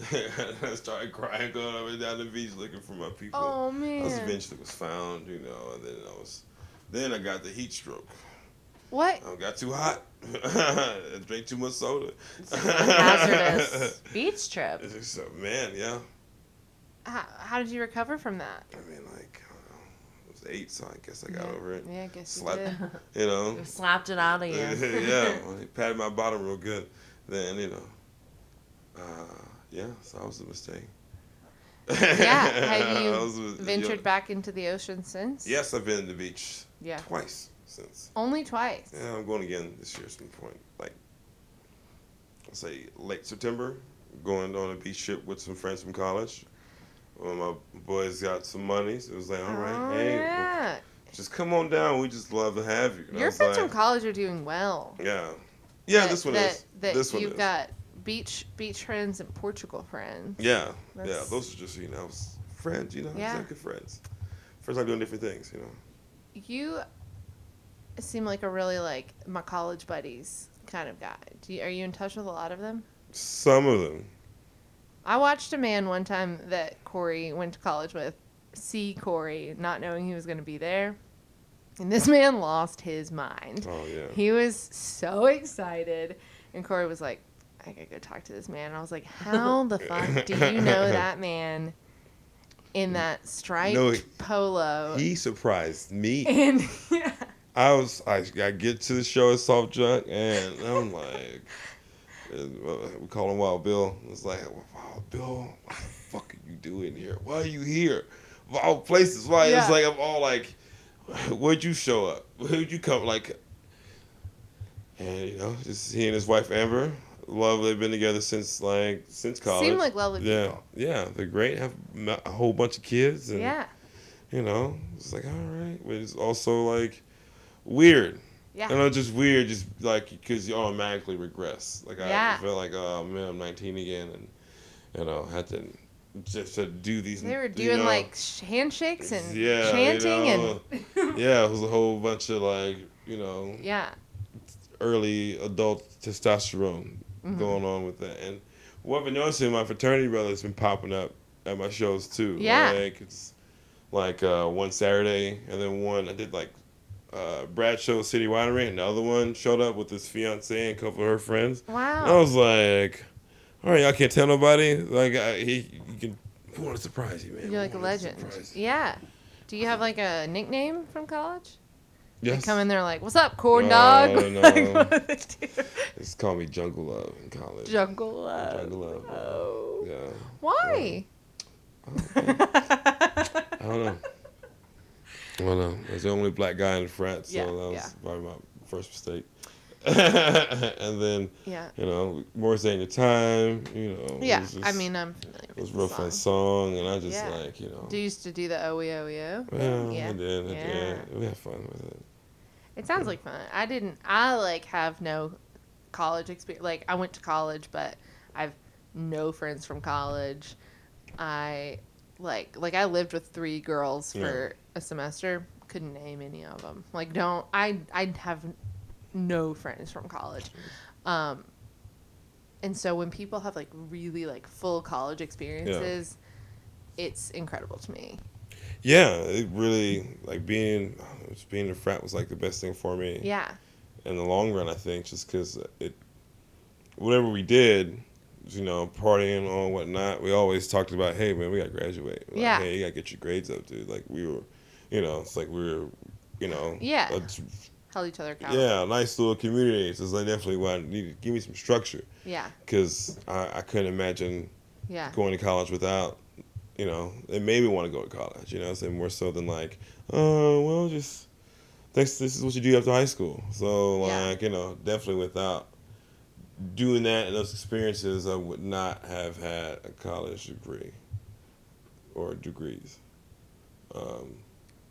I started crying, going up and down the beach looking for my people. Oh man! I was eventually was found, you know, and then I was, then I got the heat stroke. What? I got too hot. I drank too much soda. Hazardous beach trip. It's just, uh, man, yeah. How, how did you recover from that? I mean, like, I don't know. I was eight, so I guess I got yeah. over it. Yeah, I guess you did. You know. You slapped it out of you. yeah, when he patted my bottom real good. Then you know, uh, yeah. So that was a mistake. Yeah. Have you was ventured yeah. back into the ocean since? Yes, I've been to the beach Yeah. twice since. Only twice. Yeah, I'm going again this year. At some point, like, let's say late September. Going on a beach trip with some friends from college. Well, my boys got some money, so it was like, all right, oh, hey, well, just come on down. We just love to have you. And Your friends like, from college are doing well. Yeah, yeah. That- this one that, is. That this one you've is. got beach beach friends and Portugal friends. Yeah, yeah. Those are just you know friends. You know, Yeah. good friends. Friends are doing different things. You know. You seem like a really like my college buddies kind of guy. Do you, are you in touch with a lot of them? Some of them. I watched a man one time that Corey went to college with see Corey, not knowing he was going to be there. And this man lost his mind. Oh yeah. He was so excited. And Corey was like, I go talk to this man. And I was like, How the fuck do you know that man in that striped No, he- polo? He surprised me. and yeah. I was I, I get to the show at Soft Junk and I'm like, uh, we call him Wild Bill. It's like, Wild Bill, what the fuck are you doing here? Why are you here? Of all places, why? It's like I'm all like, where'd you show up? Where'd you come? Like, and you know, just he and his wife Amber, love. They've been together since like since college. Seem like lovely yeah, people. yeah, they're great. Have a whole bunch of kids. And, Yeah. you know, it's like all right, but it's also like weird. Yeah. You know, just weird, just like because you automatically regress. Like Yeah. I feel like, oh man, I'm 19 again, and you know, had to just to do these. They were you doing know, like handshakes and yeah, you chanting know, and yeah, it was a whole bunch of like you know yeah. early adult testosterone Mm-hmm. going on with that. And what I've been noticing, my fraternity brother's been popping up at my shows too. Yeah. Like it's like uh, one Saturday and then one I did like uh, Brad show City Winery and the other one showed up with his fiance and a couple of her friends. And I was like, all right, y'all can't tell nobody. Like I, he, you can. We want to surprise you, man. You're like a legend. Yeah. Do you have like a nickname from college? They come in there like, "What's up, corn No, dog?" no. Like, what do they do? It's called me Jungle Love in college. Jungle love. Jungle Love. Oh. Yeah. Why? I don't know. I don't know. I was the only black guy in the frat, so Yeah, that was yeah. probably my first mistake. and then, yeah. you know, more saying your time, you know. Yeah. was I mean, I'm familiar it was a real fun song, and I just Yeah. like, you know. Do you used to do the OE OEO? well, yeah. I did, I Yeah. did. We had fun with it. It sounds like fun. I didn't. I like have no college experience. Like I went to college, but I've no friends from college. I like like I lived with three girls for a semester. Couldn't name any of them. Like don't I I have no friends from college. Um and so when people have like really like full college experiences, it's incredible to me. Yeah, it really, like, being, just being in the frat was, like, the best thing for me. Yeah. in the long run, I think, just because it, whatever we did, you know, partying or whatnot, we always talked about, hey man, we gotta graduate. Like, Yeah. Hey, you gotta get your grades up, dude. Like we were, you know, it's like we were, you know. Yeah. Held each other accountable. yeah, nice little community. So like definitely I needed. Give me some structure Yeah. because I, I couldn't imagine Yeah. going to college without, you know, it made me want to go to college. You know, so more so than like, oh well, just thanks. This is what you do after high school. So Yeah. like, you know, definitely without doing that and those experiences, I would not have had a college degree or degrees. Um,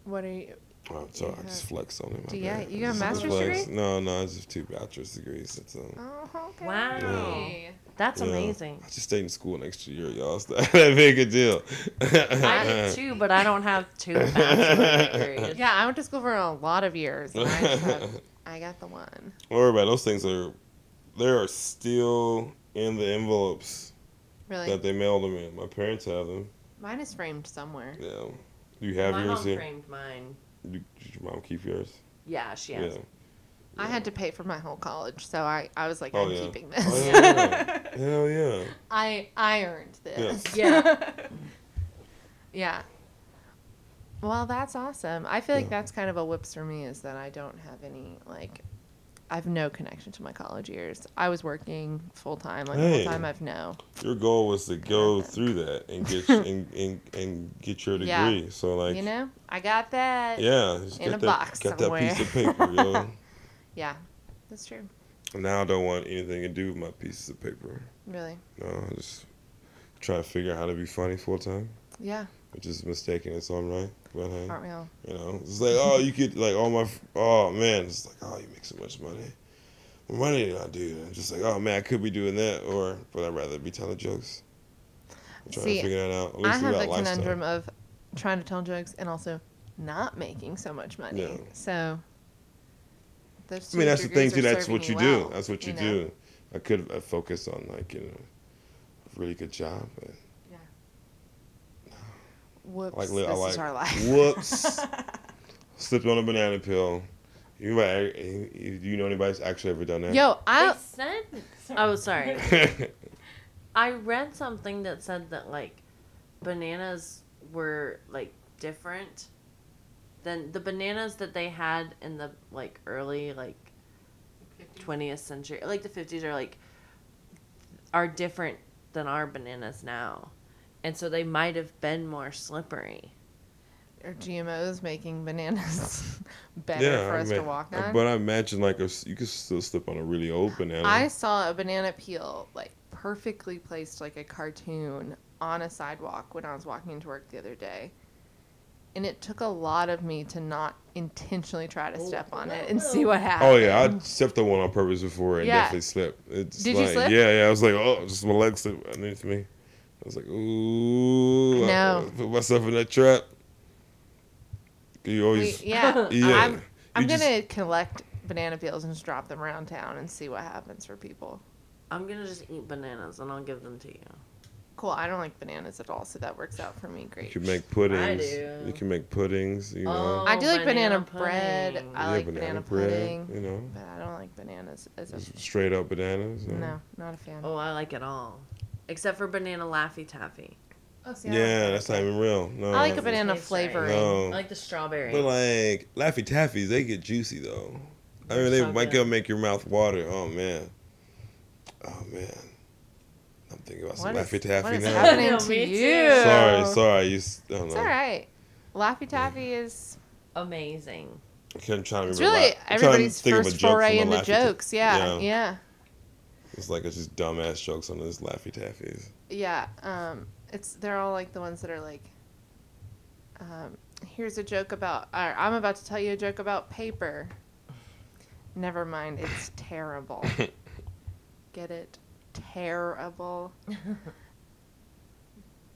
What are you? Oh, sorry, I just flexed on it. my Do you- bad. you got a master's flex. degree? No, no, it's just two bachelor's degrees. That's um, Oh, okay. Wow. That's yeah. amazing. I just stayed in school an extra year, y'all. It's not that big a deal. I did too, but I don't have two bachelor degrees. Yeah, I went to school for a lot of years. And I, just have, I got the one. Don't worry about it. those things are they are still in the envelopes Really? that they mailed them in. My parents have them. Mine is framed somewhere. Yeah. Do you have My yours mom here? framed mine. Did did your mom keep yours? Yeah, she has. Yeah. I had to pay for my whole college, so I, I was like, Oh, I'm yeah. keeping oh, this. Oh, yeah. Hell yeah. I I earned this. Yeah. yeah. Well, that's awesome. I feel like that's kind of a whoops for me is that I don't have any like I have no connection to my college years. I was working full time, like the Hey. whole time I've no. Your goal was to go through that and get and, and, and get your degree. Yeah. So like you know, I got that. yeah, in a that, box got somewhere. that piece of paper, yo. Yeah, that's true. now I don't want anything to do with my pieces of paper. Really. No, I just try to figure out how to be funny full time, Yeah. Which is mistaken in its own right. But hey, Aren't we all? you know, it's like oh, you could like all my oh man, it's like oh, you make so much money. What money did I do? And just like oh man, I could be doing that, or but I'd rather be telling jokes. I'm trying See, to figure that out. At I have the lifestyle. conundrum of trying to tell jokes and also not making so much money. Yeah. So. Those I mean, that's the thing too. That's what you do. That's what you, know? do. I could uh, have focused on like you know, a really good job, but Whoops. like li- I this like is our life. whoops. slipped on a banana peel. You might, do you know anybody's actually ever done that? Yo, I said. Oh, sorry. I read something that said that like bananas were like different than the bananas that they had in the like early like 20th century like the 50s are like are different than our bananas now and so they might have been more slippery are GMOs making bananas better yeah, for I us mean, to walk uh, on. but I imagine like a, s- you could still slip on a really old banana. I saw a banana peel like perfectly placed like a cartoon on a sidewalk when I was walking into work the other day. And it took a lot of me to not intentionally try to step on it and see what happened. Oh yeah, I stepped on one on purpose before and Yeah. definitely slipped. It's Did you like, slip? Yeah, yeah. I was like, oh, just my leg slipped underneath me. I was like, ooh, I No. put myself in that trap. You We- always, yeah. yeah. I'm, I'm just- gonna collect banana peels and just drop them around town and see what happens for people. i'm gonna just eat bananas and i'll give them to you Cool. I don't like bananas at all, so that works out for me Great. You can make puddings. I do. You can make puddings. You know, Oh, I do like banana, banana bread. pudding. I Yeah, like banana, pudding, You know, but I don't like bananas as a straight up bananas. you know? no, not a fan. oh i like it all except for banana laffy taffy Oh, see, Yeah, like that's not even real. No, I like a banana taste right. flavoring. No. I like the strawberry. But like Laffy Taffies, they get juicy though. I mean, they so might go make your mouth water. Oh man, oh man. I'm thinking about some What is- Laffy Taffy what is now. happening No, to me you? Sorry, sorry. You, s- I don't It's know. all right. Laffy Taffy is Amazing. I'm trying to remember. it's really la- I'm trying to everybody's think of a first foray into Laffy Ta- jokes. Yeah, Yeah. yeah, It's like it's just dumbass jokes on this Laffy Taffies. yeah. Um, it's they're all like the ones that are like. Um, here's a joke about. Or I'm about to tell you a joke about paper. Never mind. It's terrible. Get it? Terrible.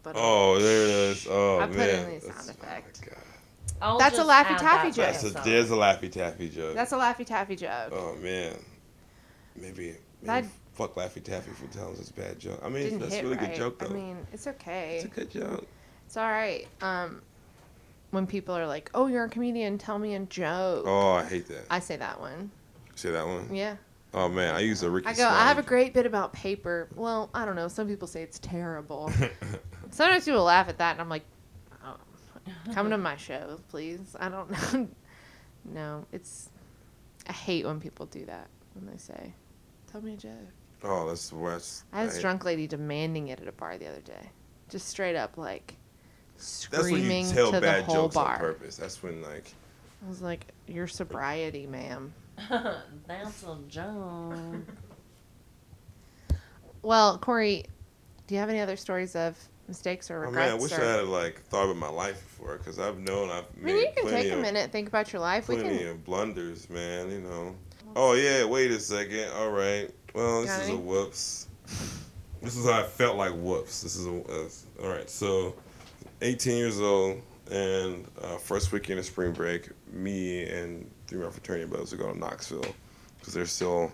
But Oh, there it is. Oh I man. put in the That's- sound effect. Oh, my God. I'll That's a Laffy Taffy that joke. That's a, there's a Laffy Taffy joke. that's a Laffy Taffy joke. Oh man, maybe, That- maybe fuck Laffy Taffy for telling us a bad joke. I mean, that's a really right. good joke though. I mean, it's okay. it's a good joke. It's all right. Um, when people are like, "Oh, you're a comedian, tell me a joke," Oh, I hate that. I say that one. Say that one. Yeah. Oh man, I use a Ricky. I go. I have a great bit about paper. Well, I don't know. Some people say it's terrible. Sometimes people laugh at that, and I'm like, oh, "Come to my show, please." I don't know. no, it's. I hate when people do that when they say, "Tell me a joke." Oh, that's the worst. I had this drunk lady demanding it at a bar the other day, just straight up like screaming That's when screaming you tell to the bad whole jokes on purpose. That's when like I was like, "Your sobriety, ma'am." That's a joke. Well, Corey, do you have any other stories of mistakes or oh regrets? man, I wish or... I had like thought about my life before because I've known I've I made mean, you can plenty take a of minute, think about your life. We plenty can. of blunders, man. You know. Oh yeah, wait a second. All right. Well, this Got is a whoops. This is how I felt like whoops. This is a uh, all right. So, 18 years old and uh, first weekend of spring break, me and three of my fraternity brothers would go to Knoxville because they're still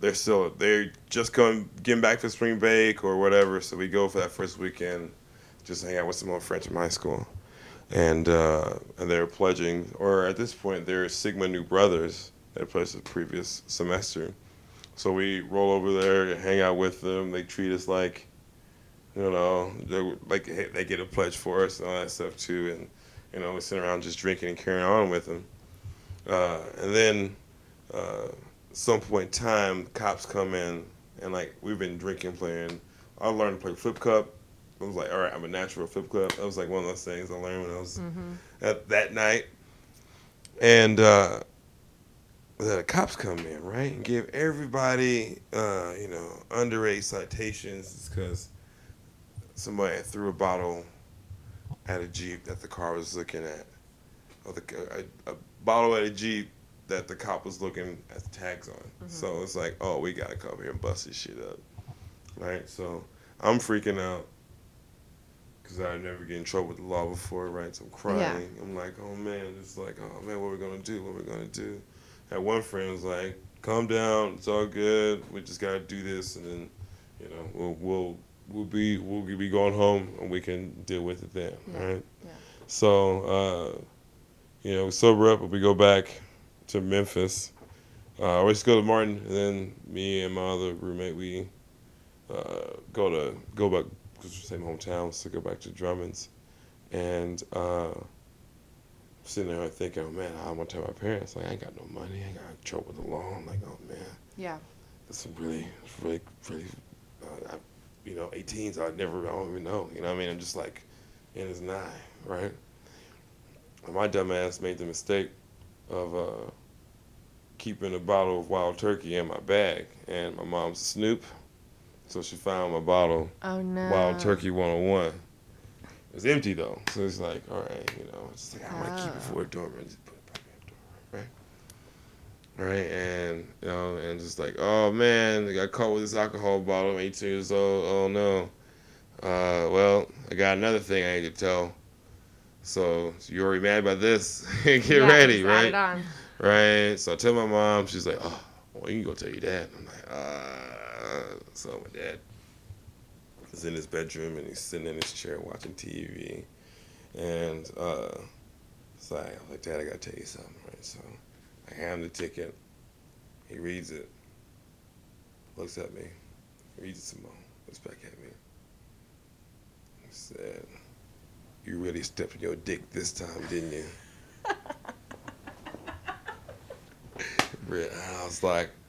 they're still they're just going getting back for spring break or whatever. So we go for that first weekend, just hang out with some old friends from high school, and uh, and they're pledging, or at this point they're Sigma Nu Brothers that pledged the previous semester. So we roll over there, and hang out with them. They treat us like, you know, they like they get a pledge for us and all that stuff too, and you know we sit around just drinking and carrying on with them. Uh, and then uh, some point in time, cops come in and like we've been drinking, playing. I learned to play flip cup. I was like, all right, I'm a natural flip cup. That was like one of those things I learned when I was at that night. And uh, the cops come in, right, and give everybody, uh, you know, underage citations because somebody threw a bottle at a jeep that the car was looking at, or the a, a bottle at a jeep that the cop was looking at the tags on. So it's like, oh, we gotta come here and bust this shit up, right? So I'm freaking out because I never get in trouble with the law before, right? So I'm crying. Yeah. I'm like, oh man, it's like, oh man, what are we gonna do? What are we gonna do? And one friend was like, calm down, it's all good. We just gotta do this, and then, you know, we'll we'll we'll be we'll be going home and we can deal with it then, Yeah. right? Yeah. So, uh, you know, we sober up, and we go back to Memphis. Uh, we just go to Martin, and then me and my other roommate, we uh, go to go back because we're same hometown, so go back to Drummond's, and uh, sitting there thinking, oh man, I want to tell my parents like I ain't got no money, I ain't got trouble with the law. I'm like, oh man, Yeah. that's some really, really, really, uh, I, you know, 18s. I never, I don't even know. You know what I mean? I'm just like in his nine, right? And my dumb ass made the mistake of uh, keeping a bottle of wild turkey in my bag, and my mom's a snoop, so she found my bottle, Oh no. Wild Turkey 101. It was empty though, so it's like, all right, you know, it's like I want to keep it for a dormer and just put it back in the dormer, right? Right, and you know, and just like, oh man, I got caught with this alcohol bottle. I'm 18 years old. Oh no. Uh, well, I got another thing I need to tell. So, you're already mad about this? Get Yeah, ready, right? on. Right. So I tell my mom. She's like, "Oh, well, you can go tell your dad." I'm like, "Uh." So my dad is in his bedroom and he's sitting in his chair watching TV, and uh, it's like, I'm like, "Dad, I gotta tell you something." Right. So I hand him the ticket. He reads it. Looks at me. Reads it some more. Looks back at me. He said, "You really stepped on your dick this time, didn't you?" I was like, yeah, I did.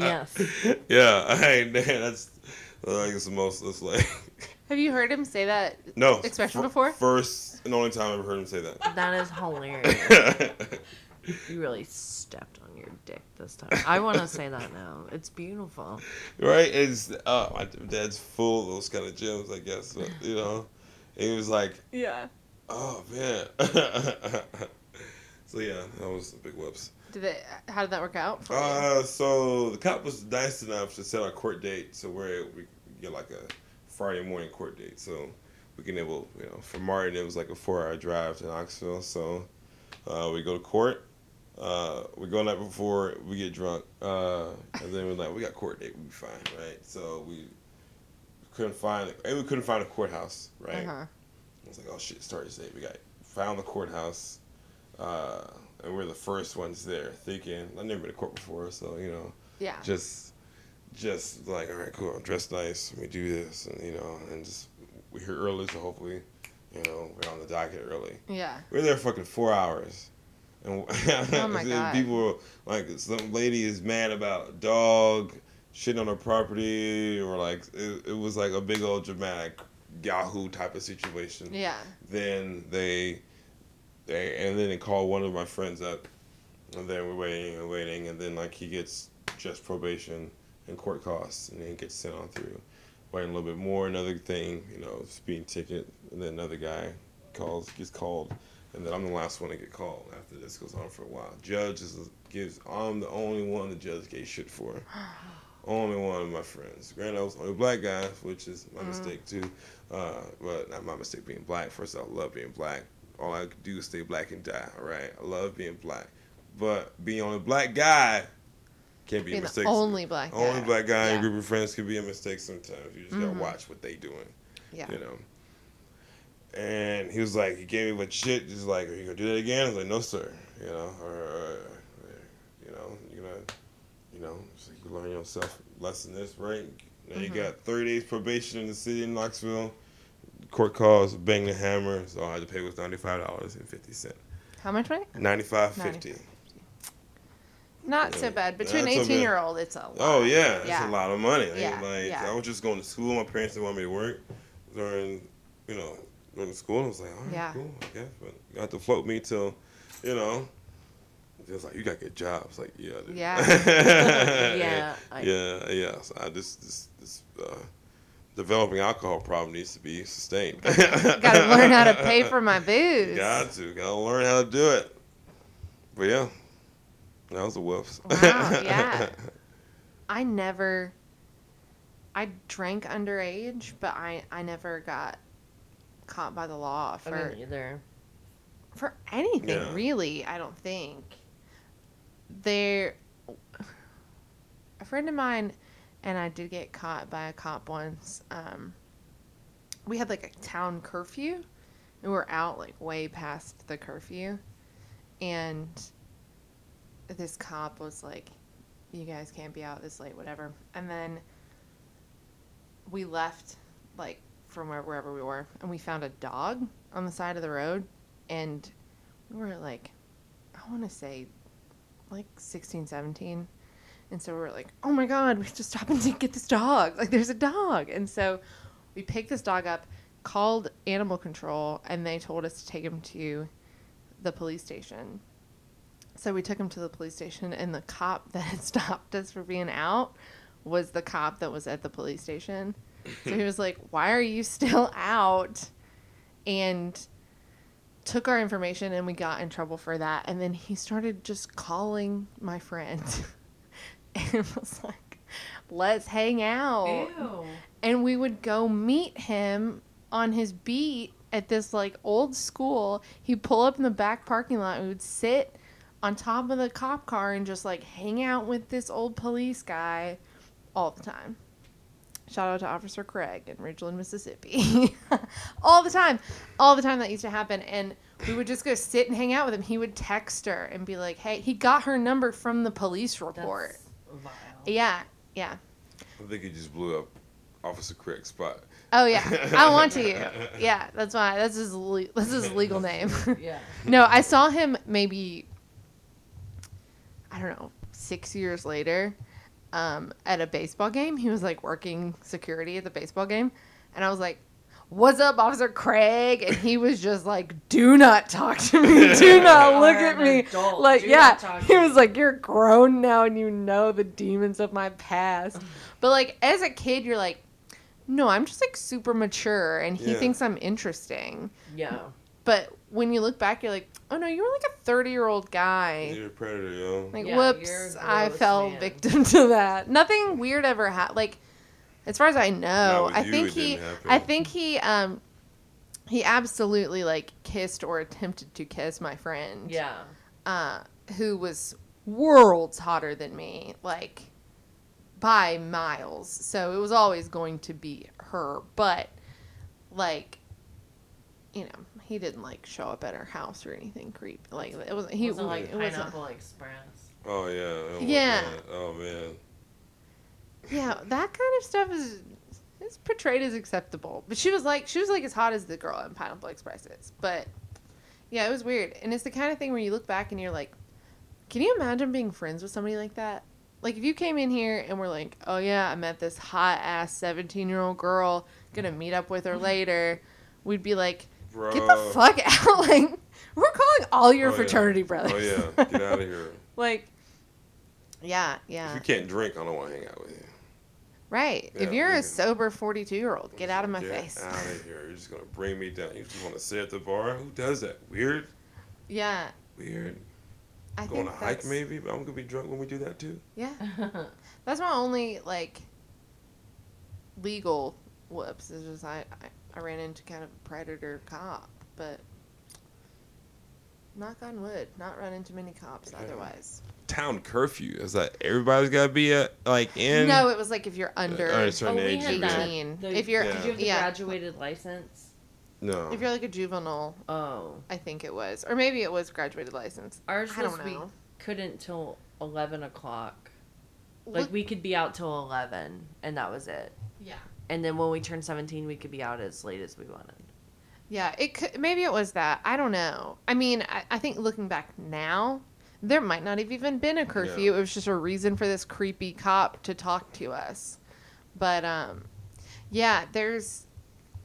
Yes. Yeah, hey, man, that's like it's the most. It's like Have you heard him say that no expression fir- before? First and only time I ever heard him say that. That is hilarious. You really stepped on your dick this time. I want to say that now. It's beautiful. right? It's uh, my dad's full of those kind of gems, I guess. But, you know, he was like, Yeah. oh man. so yeah, that was the big whoops. Did it? How did that work out for you? Uh, so the cop was nice enough to set our court date, so we're we get like a Friday morning court date, so we can able you know for Martin it was like a four hour drive to Knoxville, so uh, we go to court. Uh, we go night before we get drunk, uh, and then we're like, we got court date, we'll be fine, right? So we couldn't find, and we couldn't find a courthouse, right? Uh-huh. I was like, oh shit, start date. We got found the courthouse, uh, and we're the first ones there. Thinking I've never been to court before, so you know, Yeah. just, just like, all right, cool. I'm dressed nice. We do this, and you know, and just we're here early, so hopefully, you know, we're on the docket early. Yeah. We We're there fucking four hours. And Oh my God. people were like, some lady is mad about a dog shitting on her property, or like it, it was like a big old dramatic Yahoo type of situation Yeah. then they and then they call one of my friends up and then we're waiting and waiting and then like he gets just probation and court costs and then he gets sent on through waiting a little bit more another thing you know speeding ticket and then another guy calls gets called and then I'm the last one to get called after this goes on for a while judge is gives I'm the only one the judge gave shit for only one of my friends. Granted, I was the only black guy, which is my mistake too. Uh, but not my mistake being black. First, of I love being black. All I could do is stay black and die. All right, I love being black. but being only black guy can't be a mistake. only black guy. Only black guy in a group of friends can be a mistake sometimes. You just gotta Mhm. watch what they doing. Yeah. You know. And he was like, he gave me what shit, just like, are you gonna do that again? I was like, no, sir. You know, or, or you know, you're gonna, you know, like you learn yourself lesson this, right? Now you Mhm. got 30 days probation in the city in Knoxville. Court calls, bang the hammer, so all I had to pay was $95.50. How much money? 95.50. Not so bad. Between That's okay. 18 year old, it's a lot. Oh yeah, Yeah. a lot of money. I Yeah, like yeah. I was just going to school. My parents didn't want me to work during, you know, during the school. I was like, all right, Yeah. cool, I guess. But you have to float me till, you know, just like you got to get jobs. Like yeah, dude. Yeah. Yeah, yeah, yeah. So I this this uh, developing alcohol problem needs to be sustained. Gotta learn how to pay for my booze. Got to, gotta learn how to do it. But yeah, that was a whoops. Wow, yeah. I never. I drank underage, but I I never got caught by the law I for mean, either. for anything Yeah. really. I don't think there. A friend of mine and I did get caught by a cop once. Um, we had like a town curfew, and we were out like way past the curfew, and this cop was like, "You guys can't be out this late, whatever." And then we left like from where, wherever we were, and we found a dog on the side of the road, and we were like, I want to say like 16, 17. And so we're like, oh my God, we have to stop and get this dog. Like, there's a dog. And so we picked this dog up, called animal control, and they told us to take him to the police station. So we took him to the police station, and the cop that had stopped us for being out was the cop that was at the police station. So he was like, Why are you still out? And took our information and we got in trouble for that. And then he started just calling my friend and was like, Let's hang out. Ew. And we would go meet him on his beat at this like old school. He'd pull up in the back parking lot. and We would sit on top of the cop car and just like hang out with this old police guy all the time. Shout out to Officer Craig in Ridgeland, Mississippi. all the time. All the time that used to happen. And we would just go sit and hang out with him. He would text her and be like, hey, he got her number from the police report. That's vile. Yeah, yeah. I think he just blew up Officer Craig's spot. Oh yeah, I want to. Yeah, that's why. That's his. Le- that's his legal name. Yeah. no, I saw him maybe. I don't know, six years later, um, at a baseball game. He was like working security at the baseball game, and I was like, "What's up, Officer Craig?" And he was just like, "Do not talk to me. Do not look at me." adult. Like, Do yeah, not talk to he was like, "You're grown now, and you know the demons of my past." But like, as a kid, you're like. No, I'm just like super mature and he Yeah. thinks I'm interesting. Yeah. But when you look back, you're like, oh no, you were like a 30 year old guy. You're a predator, yo. Like, Yeah, you're a whoops, I fell man. victim to that. Nothing weird ever happened. Like, as far as I know, I you, think he, didn't happen. I think he, um, he absolutely like kissed or attempted to kiss my friend. Yeah. Uh, who was worlds hotter than me, like by miles. So it was always going to be her. But like, you know, he didn't like show up at her house or anything creepy. Like it was he wasn't like it wasn't. Pineapple Express. Oh yeah. I don't want Yeah. that. Oh man. Yeah, that kind of stuff is is portrayed as acceptable. But she was like she was like as hot as the girl in Pineapple Express is. But yeah, it was weird. And it's the kind of thing where you look back and you're like, can you imagine being friends with somebody like that? Like if you came in here and were like, "Oh yeah, I met this hot ass 17-year-old girl, going to meet up with her mm-hmm. later." We'd be like, Bro. "Get the fuck out." like we're calling all your Oh, yeah. fraternity brothers. Oh yeah. Get out of here. like yeah, yeah. If you can't drink, I don't want to hang out with you. Right. if you're we a sober 42 year old, get out of my Get face. out of here. You're just gonna bring me down. You just want to sit at the bar. Who does that? Weird. Yeah. Weird. I Go on think a hike maybe, but I'm gonna be drunk when we do that too. Yeah. That's my only like legal whoops. Is just I, I I ran into kind of a predator cop, but knock on wood, not run into many cops Okay. otherwise. Town curfew is that everybody's got to be at like in. no, it was like if you're under Under a certain Oh, age. you 18. The- if you're Yeah. Did you have the yeah, graduated license? No. if you're like a juvenile, Oh, I think it was, or maybe it was graduated license. ours I was don't we know. couldn't till eleven o'clock. Like Look- we could be out till eleven, and that was it. yeah, And then when we turned seventeen, we could be out as late as we wanted. yeah. It could maybe it was that. I don't know. I mean, I, I think looking back now, there might not have even been a curfew. Yeah. It was just a reason for this creepy cop to talk to us. But um, yeah, there's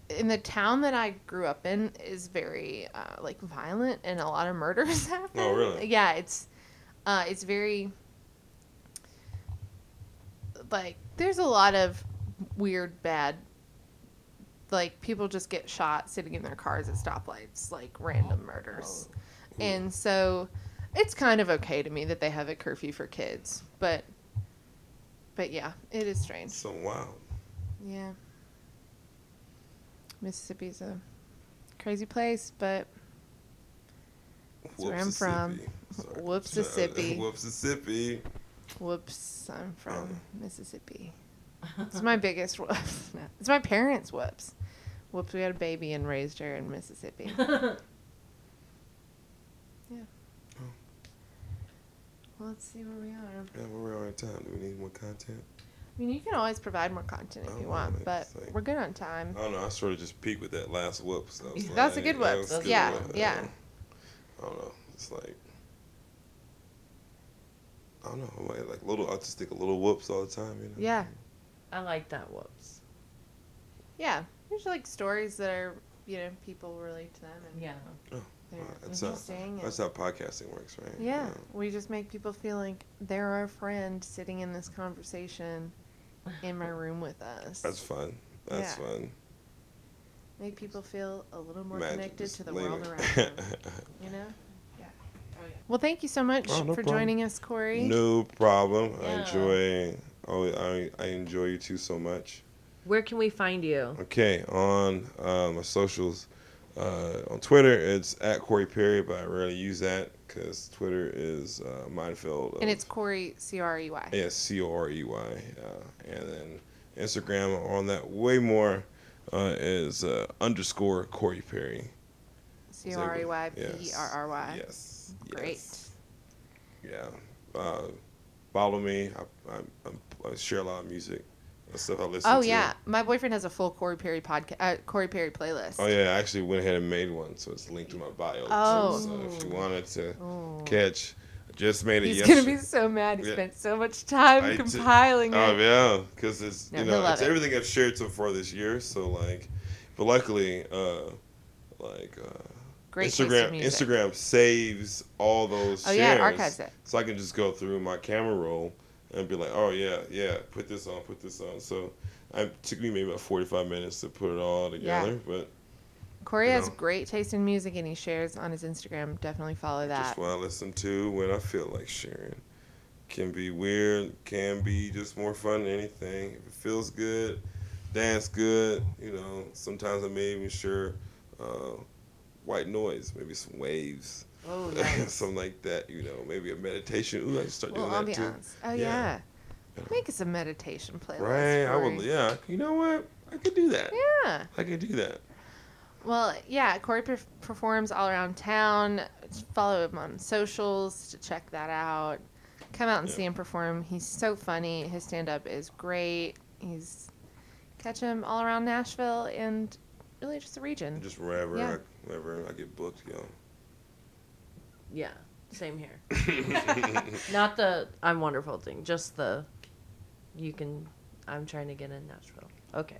in the town that I grew up in is very uh, like violent and a lot of murders happen. Oh, really? Yeah, it's uh, it's very like there's a lot of weird bad like people just get shot sitting in their cars at stoplights like random murders and so it's kind of okay to me that they have a curfew for kids but but yeah it is strange. So wow. yeah. Mississippi's a crazy place but where I'm from. Whoopsissippi. Whoopsissippi. whoops i'm from mississippi. It's my biggest whoops. No, it's my parents whoops. Whoops we had a baby and raised her in mississippi well, let's see where we are Yeah, where we are in time. Do we need more content? I mean, you can always provide more content if you don't want, but like- we're good on time. I don't know. I sort of just peaked with that last whoops. That was That's a like- good that whoops. good Yeah, one. yeah. I don't know. It's like I don't know. I'm like, like little. I just think of little whoops all the time. You know. Yeah, I like that. Whoops. yeah. There's like stories that are, you know, people relate to them and Yeah. Oh. They're Alright, that's how- That's how podcasting works, right? yeah, we just make people feel like they're our friend sitting in this conversation in my room with us. That's fun. That's Yeah. fun. Make people feel a little more Imagine connected to the laying- world around them. You know? Yeah. Well, thank you so much Oh, no for problem. joining us, Corey. no problem. I enjoy. Oh, I I enjoy you too so much. Where can we find you? Okay, on uh, my socials, uh, on Twitter, it's at Corey Perry, but I rarely use that because Twitter is uh, minefield. And it's Corey, C R E Y. yeah, C O R E Y, uh, and then Instagram on that way more uh, is uh, underscore Corey Perry. C O R E Y P Yes. R R Y. Yes. Great. yes. Yeah. Uh, follow me. I, I, I share a lot of music. Stuff I listen Oh to. yeah, my boyfriend has a full Corey Perry podcast, uh, Corey Perry playlist. Oh yeah, I actually went ahead and made one, so it's linked to my bio. Oh. Too. So if you wanted to Oh. catch, I just made it He's yesterday. gonna be so mad. He Yeah. spent so much time I compiling Oh it. yeah, because it's No, you know it's it. everything I've shared so far this year. So like, but luckily, uh, like uh, Great Instagram. Instagram saves all those Oh shares. yeah, archives it. So I can just go through my camera roll and be like, oh yeah, yeah, put this on, put this on. So it took me maybe about forty five minutes to put it all Yeah. together, but Corey you has great taste in music, and he shares on his Instagram. Definitely follow that. just what I listen to when I feel like sharing. Can be weird, can be just more fun than anything. If it feels good, dance good, you know. Sometimes I may even share uh, white noise, maybe some waves, Oh, nice. something like that. You know, maybe a meditation. Ooh, I should start Well, doing that too. Oh Yeah. yeah. Make us a meditation playlist. Right? I would. Yeah. You know what? I could do that. Yeah. I could do that. Well, yeah, Corey perf- performs all around town. Follow him on socials to check that out. Come out and Yeah. see him perform. He's so funny. His stand up is great. He's catch him all around Nashville and really just the region. Just wherever, Yeah. I, wherever I get booked, yo. Yeah. Same here. Not the I'm wonderful thing. Just the you can. I'm trying to get in Nashville. Okay.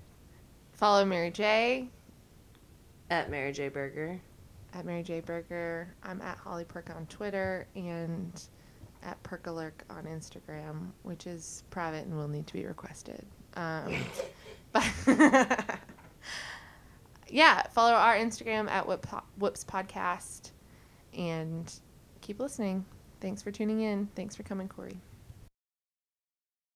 Follow Mary J At Mary J Burger. at Mary J Burger. I'm at Holly Perk on Twitter and at Perkalurk on Instagram, which is private and will need to be requested. Um, but yeah, follow our Instagram at Whip, Whoops Podcast and keep listening. Thanks for tuning in. Thanks for coming, Corey.